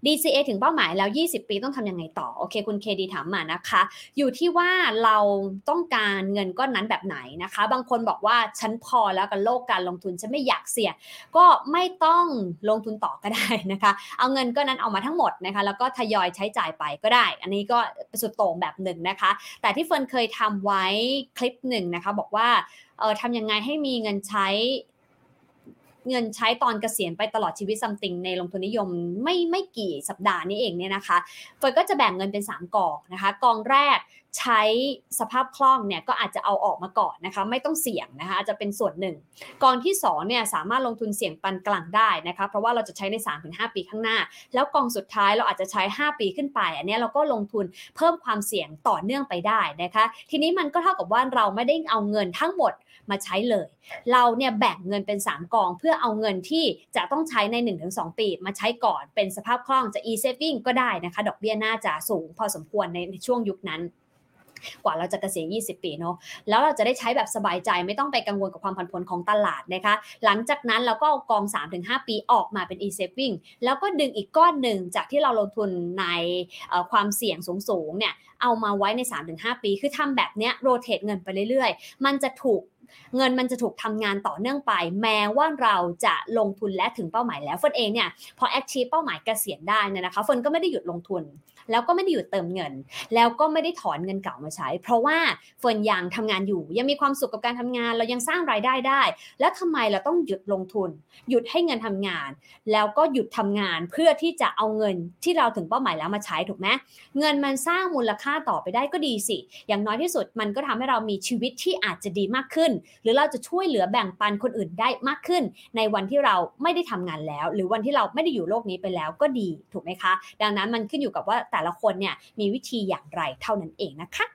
DCA ถึงเป้าหมายแล้ว 20 ปีต้องทำยังไงต่อ โอเค คุณเคดีถามมานะคะ อยู่ที่ว่าเราต้องการเงินก้อนนั้นแบบไหนนะคะ บางคนบอกว่าฉันพอแล้วกับโลกการลงทุนฉันไม่อยากเสี่ยงก็ไม่ต้องลงทุนต่อก็ได้นะคะ เอาเงินก้อนนั้นเอามาทั้งหมดนะคะ แล้วก็ทยอยใช้จ่ายไปก็ได้ อันนี้ก็สุดโต่งแบบหนึ่งนะคะ แต่ที่เฟิร์นเคยทำไว้คลิปหนึ่งนะคะ บอกว่าเออทำยังไงให้มีเงินใช้ เงินใช้ตอนเกษียณไปตลอดชีวิตซัมติงในลงทุนนิยมไม่ไม่กี่สัปดาห์นี้เองเนี่ยนะคะเฟิร์นก็จะแบ่งเงินเป็น 3กองนะคะกองแรกใช้สภาพคล่องเนี่ยก็อาจจะเอาออกมาก่อนนะคะไม่ต้องเสี่ยงนะคะอาจจะเป็นส่วนหนึ่งกองที่2เนี่ยสามารถลงทุนเสี่ยงปานกลางได้นะคะเพราะว่าเราจะใช้ใน 3-5 ปีข้างหน้า แล้วกองสุดท้ายเราอาจจะใช้ 5 ปีขึ้นไป อันนี้เราก็ลงทุนเพิ่มความเสี่ยงต่อเนื่องไปได้นะคะทีนี้มันก็เท่ากับว่าเราไม่ได้เอาเงินทั้งหมด มาใช้เลย เราเนี่ยแบ่งเงินเป็น 3 กอง เพื่อเอาเงินที่จะต้องใช้ใน 1-2 ปี มาใช้ก่อนเป็นสภาพคล่องจะ e-saving ก็ได้นะคะ ดอกเบี้ยน่าจะสูงพอสมควรในในช่วงยุคนั้นกว่าเราจะเกษียณ 20 ปีเนาะ แล้วเราจะได้ใช้แบบสบายใจไม่ต้องไปกังวลกับความผันผวนของตลาดนะคะ หลังจากนั้นเราก็เอากอง 3-5 ปีออกมาเป็น e-saving แล้วก็ดึงอีกก้อนหนึ่งจากที่เราลงทุนในความเสี่ยงสูงๆเนี่ย เอามาไว้ใน 3-5 ปี คือทำแบบเนี้ย rotate เงินไปเรื่อยๆ มันจะถูก เงินมันจะถูกทำงานต่อเนื่องไป แม้ว่าเราจะลงทุนและถึงเป้าหมายแล้วเฟิร์นเองเนี่ยพอ achieve เป้าหมายเกษียณได้เนี่ยนะคะเฟิร์นก็ไม่ได้หยุดลงทุน แล้วก็ไม่ได้หยุดเติมเงิน แล้วก็ไม่ได้ถอนเงินเก่ามาใช้ เพราะว่าเฟิร์นยังทำงานอยู่ ยังมีความสุขกับการทำงาน เรายังสร้างรายได้ได้ แล้วทำไมเราต้องหยุดลงทุน หยุดให้เงินทำงาน แล้วก็หยุดทำงานเพื่อที่จะเอาเงินที่เราถึงเป้าหมายแล้วมาใช้ถูกไหมเงินมันสร้างมูลค่าต่อไปได้ก็ดีสิ อย่างน้อยที่สุดมันก็ทำให้เรามีชีวิตที่อาจจะดีมากขึ้น หรือเราจะช่วยเหลือแบ่งปันคนอื่นได้มากขึ้น ในวันที่เราไม่ได้ทำงานแล้ว หรือวันที่เราไม่ได้อยู่โลกนี้ไปแล้วก็ดีถูกไหมคะ ดังนั้นมันขึ้นอยู่กับว่าแต่และคนเนี่ยมีวิธีอย่างไรเท่านั้นเองนะคะ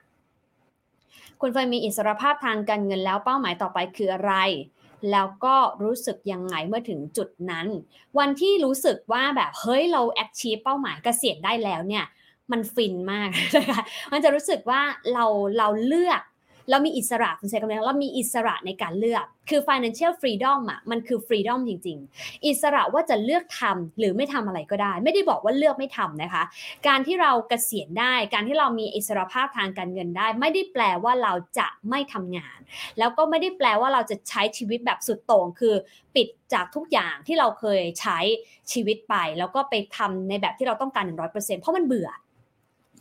คุณเฟยมีอิสรภาพทางการเงินแล้วเป้าหมายต่อไปคืออะไร แล้วก็รู้สึกยังไงเมื่อถึงจุดนั้น วันที่รู้สึกว่าแบบเฮ้ยเราแอคชีพเป้าหมายเกษียณได้แล้วเนี่ยมันฟินมากนะคะมันจะรู้สึกว่าเราเราเลือก เรามีอิสระคุณใช้คำนี้เรามีอิสระในการเลือก คือ financial freedom อะมันคือ freedom จริง ๆ อิสระว่าจะเลือกทำหรือไม่ทำอะไรก็ได้ ไม่ได้บอกว่าเลือกไม่ทำนะคะ การที่เราเกษียณได้ การที่เรามีอิสรภาพทางการเงินได้ ไม่ได้แปลว่าเราจะไม่ทำงาน แล้วก็ไม่ได้แปลว่าเราจะใช้ชีวิตแบบสุดโต่งคือปิดจากทุกอย่างที่เราเคยใช้ชีวิตไป แล้วก็ไปทำในแบบที่เราต้องการ 100%เพราะมันเบื่อ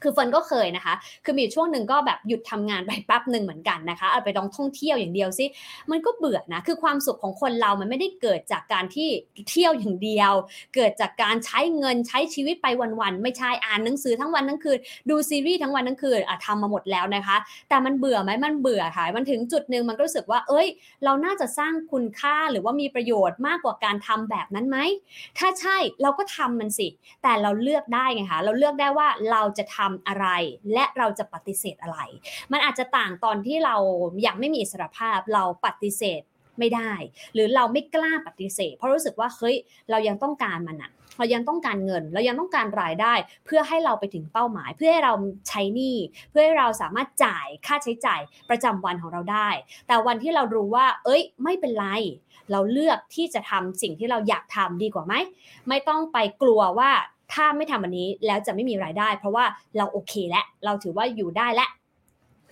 คือเฟิร์นก็เคยนะคะ คือมีช่วงหนึ่งก็แบบหยุดทำงานไปแป๊บหนึ่งเหมือนกันนะคะเอาไปลองท่องเที่ยวอย่างเดียวสิ มันก็เบื่อนะ คือความสุขของคนเรา มันไม่ได้เกิดจากการที่เที่ยวอย่างเดียว เกิดจากการใช้เงินใช้ชีวิตไปวันๆ ไม่ใช่อ่านหนังสือทั้งวันทั้งคืน ดูซีรีส์ทั้งวันทั้งคืนอะทำมาหมดแล้วนะคะ แต่มันเบื่อไหมมันเบื่อค่ะ มันถึงจุดหนึ่งมันก็รู้สึกว่า เอ้ย เราน่าจะสร้างคุณค่าหรือว่ามีประโยชน์มากกว่าการทำแบบนั้นไหม ถ้าใช่เราก็ทำมันสิ แต่เราเลือกได้ไงคะ เราเลือกได้ว่าเราจะทำอะไร และเราจะปฏิเสธอะไร มันอาจจะต่างตอนที่เรายากไม่มีอิสรภาพเราปฏิเสธไม่ได้ หรือเราไม่กล้าปฏิเสธ เพราะรู้สึกว่าเฮ้ยเรายังต้องการมันอะเรายังต้องการเงิน เรายังต้องการรายได้ เพื่อให้เราไปถึงเป้าหมาย เพื่อให้เราใช้หนี้เพื่อให้เราสามารถจ่ายค่าใช้จ่ายประจำวันของเราได้ แต่วันที่เรารู้ว่า เอ้ย ไม่เป็นไร เราเลือกที่จะทำสิ่งที่เราอยากทำดีกว่าไหมไม่ต้องไปกลัวว่า ถ้าไม่ทำอันนี้แล้วจะไม่มีรายได้ เพราะว่าเราโอเคแล้วเราถือว่าอยู่ได้แล้ว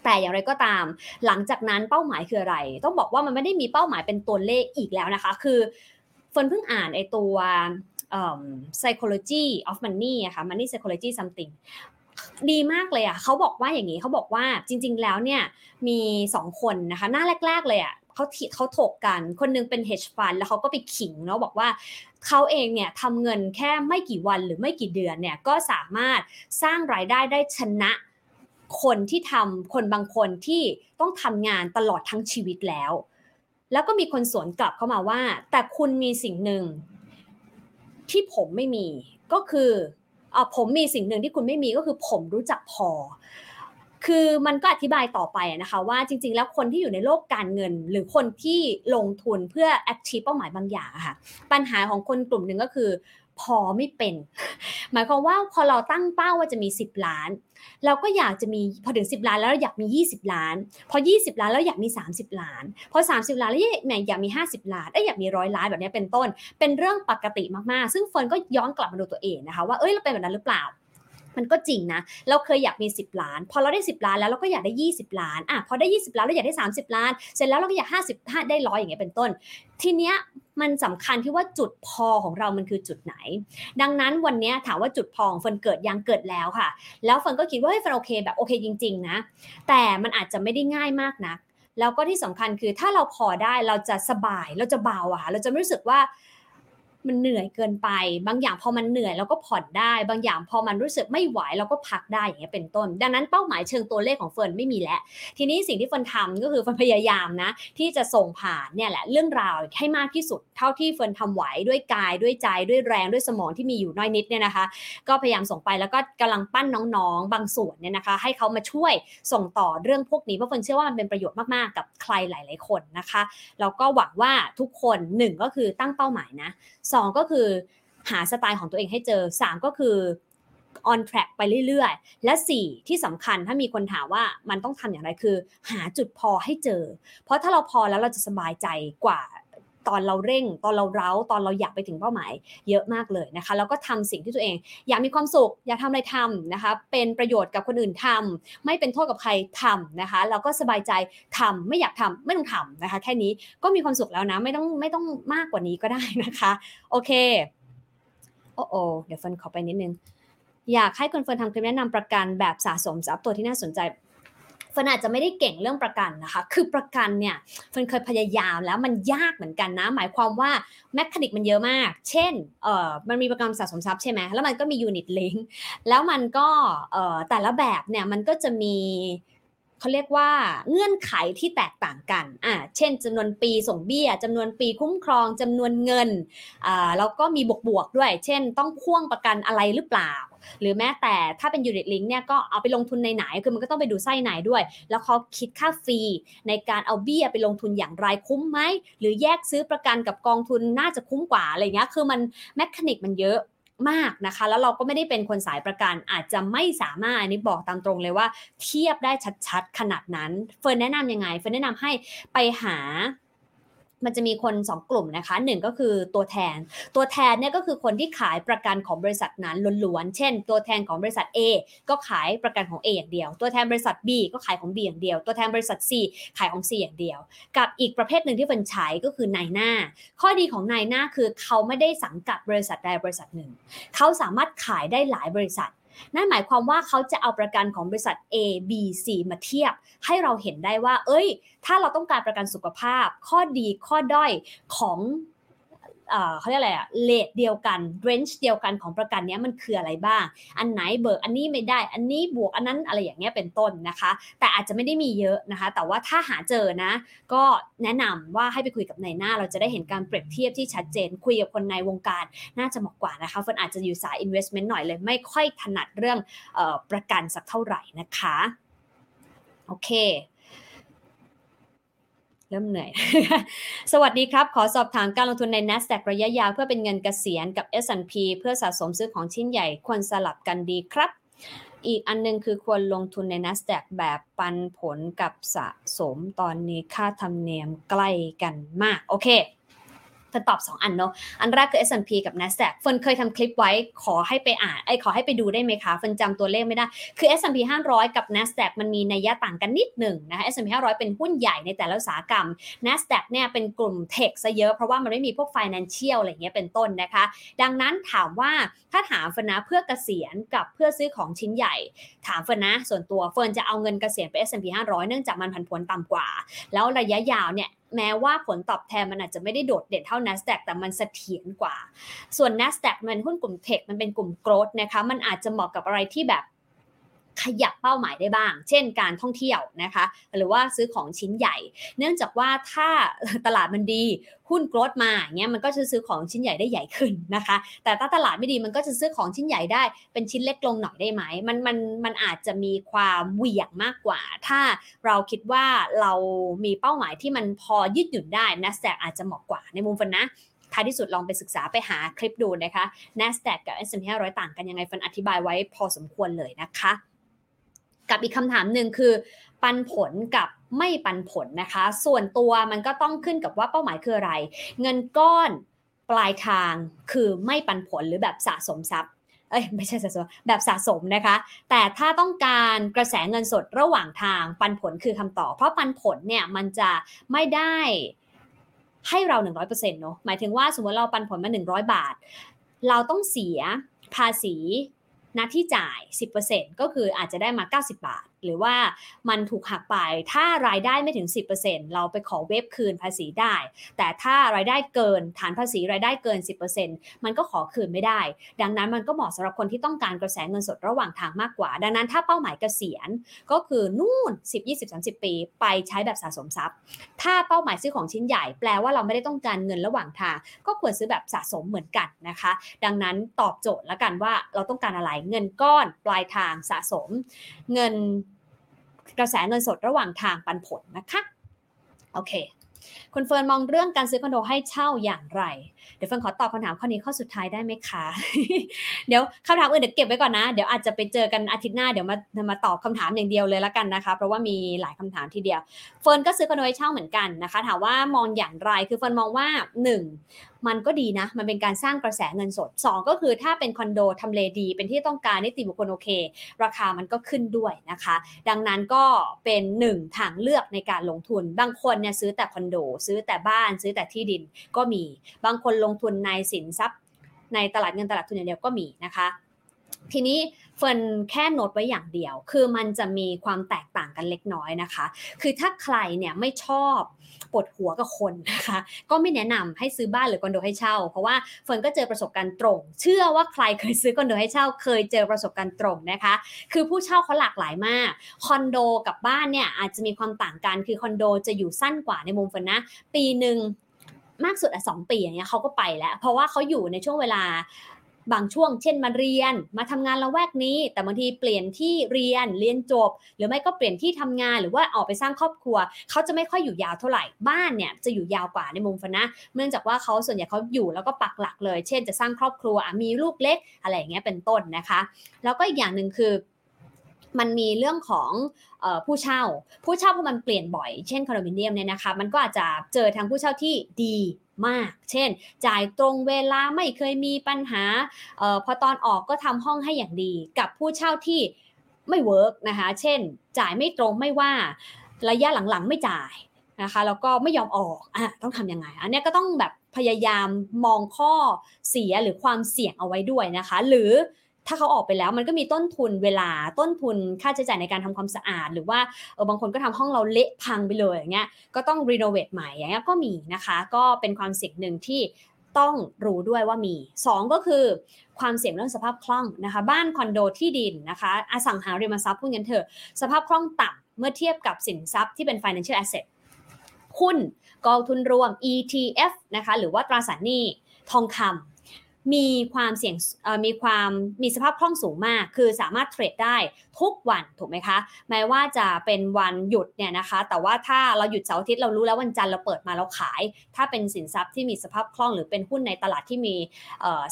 แต่อย่างไรก็ตาม หลังจากนั้นเป้าหมายคืออะไร ต้องบอกว่ามันไม่ได้มีเป้าหมายเป็นตัวเลขอีกแล้วนะคะ คือเฟิร์นเพิ่งอ่านไอตัว psychology of money อะค่ะ money psychology something ดีมากเลยอะเขาบอกว่าอย่างนี้เขาบอกว่าจริง ๆ แล้วเนี่ยมีสองคนนะคะ หน้าแรก ๆ เลยอะ เขาเขาถกกัน คนนึงเป็น hedge fund แล้วเขาก็ไปขิงเนาะบอกว่าเขาเองเนี่ยทำเงินแค่ไม่กี่วันหรือไม่กี่เดือนเนี่ยก็สามารถสร้างรายได้ได้ชนะคนที่ทำคนบางคนที่ต้องทำงานตลอดทั้งชีวิตแล้ว แล้วก็มีคนสวนกลับเข้ามาว่า แต่คุณมีสิ่งหนึ่งที่ผมไม่มีก็คืออผมมีสิ่งหนึ่งที่คุณไม่มีก็คือผมรู้จักพอ คือมันก็อธิบายต่อไปนะคะว่าจริง ๆ แล้วคนที่อยู่ในโลกการเงิน หรือคนที่ลงทุนเพื่อ achieve เป้าหมายบางอย่างค่ะปัญหาของคนกลุ่มหนึ่งก็คือ พอไม่เป็น หมายความว่าพอเราตั้งเป้าว่าจะมี 10 ล้าน เราก็อยากจะมีพอถึง 10 ล้านแล้วเราอยากมี 20 ล้าน พอ 20 ล้านแล้วอยากมี 30 ล้าน พอ 30 ล้านแล้วอยากมี 50 ล้านเอ้ยอยากมีร้อยล้านแบบนี้เป็นต้น เป็นเรื่องปกติมากๆ ซึ่งเฟิร์นก็ย้อนกลับมาดูตัวเองนะคะว่าเอ้ยเราเป็นแบบนั้นหรือเปล่า มันก็จริงนะ เราเคยอยากมี 10 ล้าน พอเราได้ 10 ล้านแล้วเราก็อยากได้ 20 ล้านอะพอได้ 20 ล้านเราอยากได้ 30 ล้าน เสร็จแล้วเราก็อยาก 50ได้ร้อยอย่างเงี้ยเป็นต้น ทีเนี้ยมันสำคัญที่ว่าจุดพอของเรามันคือจุดไหน ดังนั้นวันนี้ถามว่าจุดพอของเฟิร์นเกิดยังเกิดแล้วค่ะ แล้วเฟิร์นก็คิดว่าเฮ้ยเฟิร์นโอเคแบบโอเคจริง ๆ นะ แต่มันอาจจะไม่ได้ง่ายมากนะแล้วก็ที่สำคัญคือถ้าเราพอได้เราจะสบายเราจะเบาอะค่ะเราจะไม่รู้สึกว่า มันเหนื่อยเกินไป บางอย่างพอมันเหนื่อยเราก็ผ่อนได้ บางอย่างพอมันรู้สึกไม่ไหวเราก็พักได้อย่างเงี้ยเป็นต้น ดังนั้นเป้าหมายเชิงตัวเลขของเฟิร์นไม่มีแล้ว ทีนี้สิ่งที่เฟิร์นทำก็คือเฟิร์นพยายามนะ ที่จะส่งผ่านเนี่ยแหละเรื่องราวให้มากที่สุด เท่าที่เฟิร์นทำไหวด้วยกายด้วยใจด้วยแรงด้วยสมองที่มีอยู่น้อยนิดเนี่ยนะคะ ก็พยายามส่งไปแล้วก็กำลังปั้นน้องๆ บางส่วนเนี่ยนะคะ ให้เขามาช่วยส่งต่อเรื่องพวกนี้เพราะเฟิร์นเชื่อว่ามันเป็นประโยชน์มากๆกับใครหลาย ๆ คนนะคะแล้วก็หวังว่าทุกคนหนึ่งก็คือตั้งเป้าหมายนะสองก็คือหาสไตล์ของตัวเองให้เจอ 3 ก็คือ on track ไปเรื่อยๆ และ 4 ที่สำคัญถ้ามีคนถามว่ามันต้องทำอย่างไรคือ หาจุดพอให้เจอ เพราะถ้าเราพอแล้วเราจะสบายใจกว่า ตอนเราเร่ง ตอนเราเร้าตอนเราอยากไปถึงเป้าหมายเยอะมากเลยนะคะแล้วก็ทำสิ่งที่ตัวเอง อยากมีความสุขอยากทำอะไรทำนะคะ เป็นประโยชน์กับคนอื่นทำไม่เป็นโทษกับใครทำนะคะแล้วก็สบายใจทำไม่อยากทำไม่ต้องทำนะคะ แค่นี้ก็มีความสุขแล้วนะไม่ต้องไม่ต้องมากกว่านี้ก็ได้นะคะ โอเคโอ้โอเดี๋ยวเฟิร์นขอไปนิดนึงอยากให้คุณเฟิร์นทำคลิปแนะนำประกันแบบสะสมทรัพย์ตัวที่น่าสนใจ เฟิร์นอาจจะไม่ได้เก่งเรื่องประกันนะคะ คือประกันเนี่ยเฟิร์นเคยพยายามแล้วมันยากเหมือนกันนะ หมายความว่า mechanic มันเยอะมาก เช่นเอ่อมันมีประกันสะสมทรัพย์ใช่ไหมแล้วมันก็มี unit link แล้วมันก็เอ่อแต่ละแบบเนี่ยมันก็จะมี เขาเรียกว่าเงื่อนไขที่แตกต่างกันอ่าเช่นจำนวนปีส่งเบี้ยจำนวนปีคุ้มครองจำนวนเงินอ่าแล้วก็มีบวกๆด้วย เช่น ต้องพ่วงประกันอะไรหรือเปล่า หรือแม้แต่ถ้าเป็น unit link เนี่ยก็เอาไปลงทุนในไหนคือมันก็ต้องไปดูไส้ในด้วย แล้วเขาคิดค่า fee ในการเอาเบี้ยไปลงทุนอย่างไรคุ้มไหมหรือแยกซื้อประกันกับกองทุนน่าจะคุ้มกว่าอะไรเงี้ยคือมัน mechanic มันเยอะ มากนะคะ แล้วเราก็ไม่ได้เป็นคนสายประกันอาจจะไม่สามารถอันนี้บอกตามตรงเลยว่า เทียบได้ชัดๆ ขนาดนั้น เฟิร์นแนะนำยังไง เฟิร์นแนะนำให้ไปหา มันจะมีคน 2 กลุ่มนะคะหนึ่งก็คือตัวแทน ตัวแทนเนี่ยก็คือคนที่ขายประกันของบริษัทนั้นล้วนๆ เช่น ตัวแทนของบริษัท A ก็ขายประกันของ A อย่างเดียว ตัวแทนบริษัท B ก็ขายของ B อย่างเดียว ตัวแทนบริษัท C ขายของ C อย่างเดียว กับอีกประเภทหนึ่งที่เป็นใช้ก็คือนายหน้า ข้อดีของนายหน้าคือเขาไม่ได้สังกัดบริษัทใดบริษัทหนึ่ง เขาสามารถขายได้หลายบริษัท นั่นหมายความว่าเขาจะเอาประกันของบริษัท A B C มาเทียบ ให้เราเห็นได้ว่า เอ้ย ถ้าเราต้องการประกันสุขภาพ ข้อดีข้อด้อยของ เขาเรียกอะไรอะ rate เดียวกัน range เดียวกันของประกันนี้มันคืออะไรบ้าง อันไหนเบิกอันนี้ไม่ได้ อันนี้บวกอันนั้นอะไรอย่างเงี้ยเป็นต้นนะคะ แต่อาจจะไม่ได้มีเยอะนะคะ แต่ว่าถ้าหาเจอนะ ก็แนะนำว่าให้ไปคุยกับนายหน้า เราจะได้เห็นการเปรียบเทียบที่ชัดเจน คุยกับคนในวงการน่าจะเหมาะกว่านะคะเฟิร์นอาจจะอยู่สาย investment หน่อยเลย ไม่ค่อยถนัดเรื่องออประกันสักเท่าไหร่นะคะโอเค เริ่มเหนื่อย สวัสดีครับ ขอสอบถามการลงทุนใน NASDAQ ระยะยาวเพื่อเป็นเงินเกษียณกับ S&P เพื่อสะสมซื้อของชิ้นใหญ่ควรสลับกันดีครับ อีกอันนึงคือควรลงทุนใน NASDAQ แบบปันผลกับสะสมตอนนี้ค่าธรรมเนียมใกล้กันมาก โอเค เฟิร์นตอบ 2 อันเนาะอันแรกคือ S&P กับ NASDAQ เฟิร์นเคยทำคลิปไว้ขอให้ไปอ่านไอ้ขอให้ไปดูได้ไหมคะเฟิร์นจำตัวเลขไม่ได้ คือ S&P 500 กับ NASDAQ มันมีนัยยะต่างกันนิดหนึ่งนะคะ S&P 500 เป็นหุ้นใหญ่ในแต่ละอุตสาหกรรม NASDAQ เนี่ยเป็นกลุ่มเทคซะเยอะเพราะว่ามันไม่มีพวก financial อะไรเงี้ยเป็นต้นนะคะ ดังนั้นถามว่าถ้าถามเฟิร์นนะเพื่อเกษียณกับเพื่อซื้อของชิ้นใหญ่ ถามเฟิร์นนะส่วนตัวเฟิร์นจะเอาเงินเกษียณไป S&P 500 เนื่องจากมันผันผวนต่ำกว่า แล้วระยะยาวเนี่ย แม้ว่าผลตอบแทนมันอาจจะไม่ได้โดดเด่นเท่า NASDAQ แต่มันเสถียรกว่า ส่วน NASDAQ มันหุ้นกลุ่มเทคมันเป็นกลุ่มโกรดนะคะมันอาจจะเหมาะกับอะไรที่แบบ ขยับเป้าหมายได้บ้าง เช่นการท่องเที่ยวนะคะ หรือว่าซื้อของชิ้นใหญ่ เนื่องจากว่าถ้าตลาดมันดีหุ้นโกรดมาเงี้ยมันก็จะซื้อของชิ้นใหญ่ได้ใหญ่ขึ้นนะคะ แต่ถ้าตลาดไม่ดีมันก็จะซื้อของชิ้นใหญ่ได้ เป็นชิ้นเล็กลงหน่อยได้ไหมมันมันมันอาจจะมีความเหวี่ยงมากกว่า ถ้าเราคิดว่าเรามีเป้าหมายที่มันพอยืดหยุ่นได้นะแสกอาจจะเหมาะกว่าในมุมฟันนะท้ายที่สุดลองไปศึกษาไปหาคลิปดูนะคะ NASDAQ กับ S&P 500 ต่างกันยังไงฟันอธิบายไว้พอสมควรเลยนะคะ กับอีกคำถามหนึ่งคือ ปันผลกับไม่ปันผลนะคะ ส่วนตัวมันก็ต้องขึ้นกับว่าเป้าหมายคืออะไร เงินก้อนปลายทางคือไม่ปันผลหรือแบบสะสมทรัพย์เอ้ยไม่ใช่สะสมแบบสะสมนะคะ แต่ถ้าต้องการกระแสเงินสดระหว่างทางปันผลคือคำตอบ เพราะปันผลเนี่ยมันจะไม่ได้ให้เรา 100%เนอะหมายถึงว่าสมมติเราปันผลมา 100 บาท เราต้องเสียภาษี น้าที่จ่าย 10%ก็คืออาจจะได้มา 90 บาท หรือว่ามันถูกหักไป ถ้ารายได้ไม่ถึง 10%เราไปขอเวฟคืนภาษีได้ แต่ถ้ารายได้เกินฐานภาษีรายได้เกิน 10%มันก็ขอคืนไม่ได้ ดังนั้นมันก็เหมาะสำหรับคนที่ต้องการกระแสเงินสดระหว่างทางมากกว่า ดังนั้นถ้าเป้าหมายเกษียณก็คือนู่น 10 20 30 ปี ไปใช้แบบสะสมทรัพย์ ถ้าเป้าหมายซื้อของชิ้นใหญ่แปลว่าเราไม่ได้ต้องการเงินระหว่างทาง ก็ควรซื้อแบบสะสมเหมือนกันนะคะ ดังนั้นตอบโจทย์แล้วกันว่าเราต้องการอะไรเงินก้อนปลายทางสะสม เงิน กระแสเงินสดระหว่างทางปันผลนะคะโอเคคุณเฟิร์นมองเรื่องการซื้อคอนโดให้เช่าอย่างไร เดี๋ยวเฟิร์นขอตอบคำถามข้อนี้ข้อสุดท้ายได้ไหมคะ เดี๋ยวคำถามอื่นเดี๋ยวเก็บไว้ก่อนนะ เดี๋ยวอาจจะไปเจอกันอาทิตย์หน้าเดี๋ยวมามาตอบคำถามอย่างเดียวเลยละกันนะคะ เพราะว่ามีหลายคำถามทีเดียว เฟิร์นก็ซื้อคอนโดให้เช่าเหมือนกันนะคะ ถามว่ามองอย่างไร คือเฟิร์นมองว่า 1. มันก็ดีนะ มันเป็นการสร้างกระแสเงินสด 2 ก็คือถ้าเป็นคอนโดทำเลดี เป็นที่ต้องการนิติบุคคลโอเค ราคามันก็ขึ้นด้วยนะคะ ดังนั้นก็เป็นหนึ่งทางเลือกในการลงทุน บางคนเนี่ยซื้อแต่คอนโด ซื้อแต่บ้าน ซื้อแต่ที่ดินก็มี บางคนลงทุนในสินทรัพย์ ในตลาดเงินตลาดทุนอย่างเดียวก็มีนะคะทีนี้เฟิร์นแค่โน้ตไว้อย่างเดียว คือมันจะมีความแตกต่างกันเล็กน้อยนะคะ คือถ้าใครเนี่ยไม่ชอบ ปวดหัวกับคนนะคะ ก็ไม่แนะนำให้ซื้อบ้านหรือคอนโดให้เช่า เพราะว่าเฟิร์นก็เจอประสบการณ์ตรง เชื่อว่าใครเคยซื้อคอนโดให้เช่า เคยเจอประสบการณ์ตรงนะคะ คือผู้เช่าเขาหลากหลายมากคอนโดกับบ้านเนี่ยอาจจะมีความต่างกันคือคอนโดจะอยู่สั้นกว่าในมุมเฟิร์นนะ ปีหนึ่งมากสุดอะสองปีอย่างเงี้ยเขาก็ไปแล้ว เพราะว่าเขาอยู่ในช่วงเวลา บางช่วงเช่นมาเรียน มาทำงานละแวกนี้ แต่บางทีเปลี่ยนที่เรียนเรียนจบ หรือไม่ก็เปลี่ยนที่ทำงานหรือว่าออกไปสร้างครอบครัว เขาจะไม่ค่อยอยู่ยาวเท่าไหร่บ้านเนี่ยจะอยู่ยาวกว่าในมุมฟนนะเนื่องจากว่าเขาส่วนใหญ่เขาอยู่แล้วก็ปักหลักเลย เช่น จะสร้างครอบครัวมีลูกเล็กอะไรอย่างเงี้ยเป็นต้นนะคะ แล้วก็อีกอย่างหนึ่งคือมันมีเรื่องของผู้เช่า ผู้เช่าพอมันเปลี่ยนบ่อย เช่นคอนโดมิเนียมเนี่ยนะคะ มันก็อาจจะเจอทางผู้เช่าที่ดี มาก เช่น จ่ายตรงเวลาไม่เคยมีปัญหาออพอตอนออกก็ทำห้องให้อย่างดี กับผู้เช่าที่ไม่ work นะคะ เช่น จ่ายไม่ตรงไม่ว่าระยะหลังๆไม่จ่ายนะคะแล้วก็ไม่ยอมออกอะต้องทำยังไง อันนี้ก็ต้องแบบพยายามมองข้อเสียหรือความเสี่ยงเอาไว้ด้วยนะคะ หรือ ถ้าเขาออกไปแล้วมันก็มีต้นทุนเวลาต้นทุนค่าใช้จ่ายในการทำความสะอาด หรือว่าเออบางคนก็ทำห้องเราเละพังไปเลยอย่างเงี้ยก็ต้องรีโนเวทใหม่อย่างเงี้ยก็มีนะคะ ก็เป็นความเสี่ยงหนึ่งที่ต้องรู้ด้วยว่ามี 2 ก็คือความเสี่ยงเรื่องสภาพคล่องนะคะ บ้านคอนโดที่ดินนะคะ อสังหาริมทรัพย์พูดงั้นเถอะสภาพคล่องต่ำเมื่อเทียบกับสินทรัพย์ที่เป็น financial asset หุ้นกองทุนรวม ETF นะคะ หรือว่าตราสารหนี้ทองคำ มีความเสี่ยงมีความมีสภาพคล่องสูงมาก คือสามารถเทรดได้ทุกวันถูกไหมคะ แม้ว่าจะเป็นวันหยุดเนี่ยนะคะ แต่ว่าถ้าเราหยุดเสาร์อาทิตย์เรารู้แล้ววันจันทร์เราเปิดมาเราขาย ถ้าเป็นสินทรัพย์ที่มีสภาพคล่องหรือเป็นหุ้นในตลาดที่มี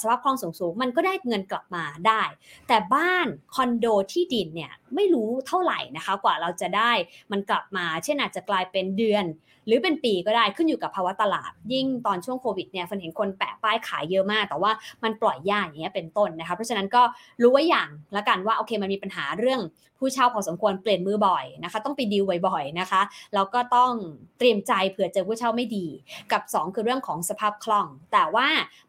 สภาพคล่องสูงๆมันก็ได้เงินกลับมาได้ แต่บ้านคอนโดที่ดินเนี่ยไม่รู้เท่าไหร่นะคะ กว่าเราจะได้มันกลับมา เช่นอาจจะกลายเป็นเดือนหรือเป็นปีก็ได้ขึ้นอยู่กับภาวะตลาด ยิ่งตอนช่วงโควิดเนี่ยฟันเห็นคนแปะป้ายขายเยอะมาก แต่ว่ามันปล่อยยากอย่างเงี้ยเป็นต้นนะคะเพราะฉะนั้นก็รู้ไว้อย่างละกันว่าโอเคมันมีปัญหาเรื่องผู้เช่าพอสมควรเปลี่ยนมือบ่อยนะคะ ต้องไปดีลบ่อยๆนะคะแล้วก็ต้องเตรียมใจเผื่อเจอผู้เช่าไม่ดี กับ 2 คือเรื่องของสภาพคล่อง แต่ว่า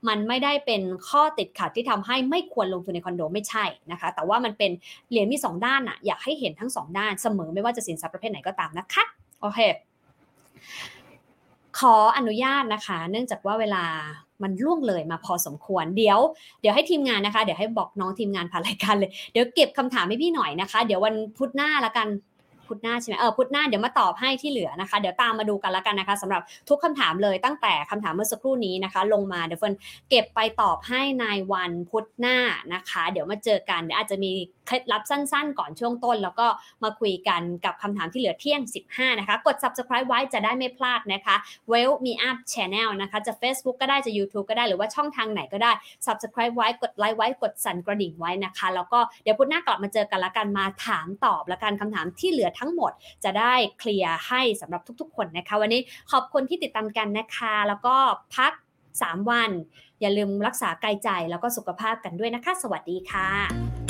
มันไม่ได้เป็นข้อติดขัดที่ทำให้ไม่ควรลงทุนในคอนโดไม่ใช่นะคะ แต่ว่ามันเป็นเหรียญมี 2 ด้านอะอยากให้เห็นทั้ง 2 ด้านเสมอไม่ว่าจะสินทรัพย์ประเภทไหนก็ตามนะคะโอเค ขออนุญาตนะคะ เนื่องจากว่าเวลามันล่วงเลยมาพอสมควรเดี๋ยวเดี๋ยวให้ทีมงานนะคะ เดี๋ยวให้บอกน้องทีมงานผ่านรายการเลยเดี๋ยวเก็บคำถามให้พี่หน่อยนะคะ เดี๋ยววันพุธหน้าละกัน พุธหน้าใช่ไหมเออพุธหน้าเดี๋ยวมาตอบให้ที่เหลือนะคะ เดี๋ยวตามมาดูกันล้วกันนะคะสำหรับทุกคำถามเลยตั้งแต่คำถามเมื่อสักครู่นี้นะคะ ลงมาเดี๋ยวเฟิร์นเก็บไปตอบให้ในวันพุธหน้านะคะ เดี๋ยวมาเจอกันเดี๋ยวอาจจะมีเคล็ดลับสั้นๆ ก่อนช่วงต้น แล้วก็มาคุยกันกับคำถามที่เหลือเที่ยง 15 นะคะ กด subscribe ไว้จะได้ไม่พลาดนะคะ Well Me Up Channel นะคะจะ Facebook ก็ได้จะ YouTube ก็ได้หรือว่าช่องทางไหนก็ได้ subscribe ไว้กดไลค์ไว้กดสั่นกระดิ่งไว้นะคะ แล้วก็เดี๋ยวพุธหน้ากลับมาเจอกันละกันมาถามตอบละกันคำถามที่เหลือทั้งหมดจะได้เคลียร์ให้สำหรับทุกๆ คนนะคะ วันนี้ขอบคุณที่ติดตามกันนะคะ แล้วก็พัก 3 วัน อย่าลืมรักษากายใจแล้วก็สุขภาพกันด้วยนะคะ สวัสดีค่ะ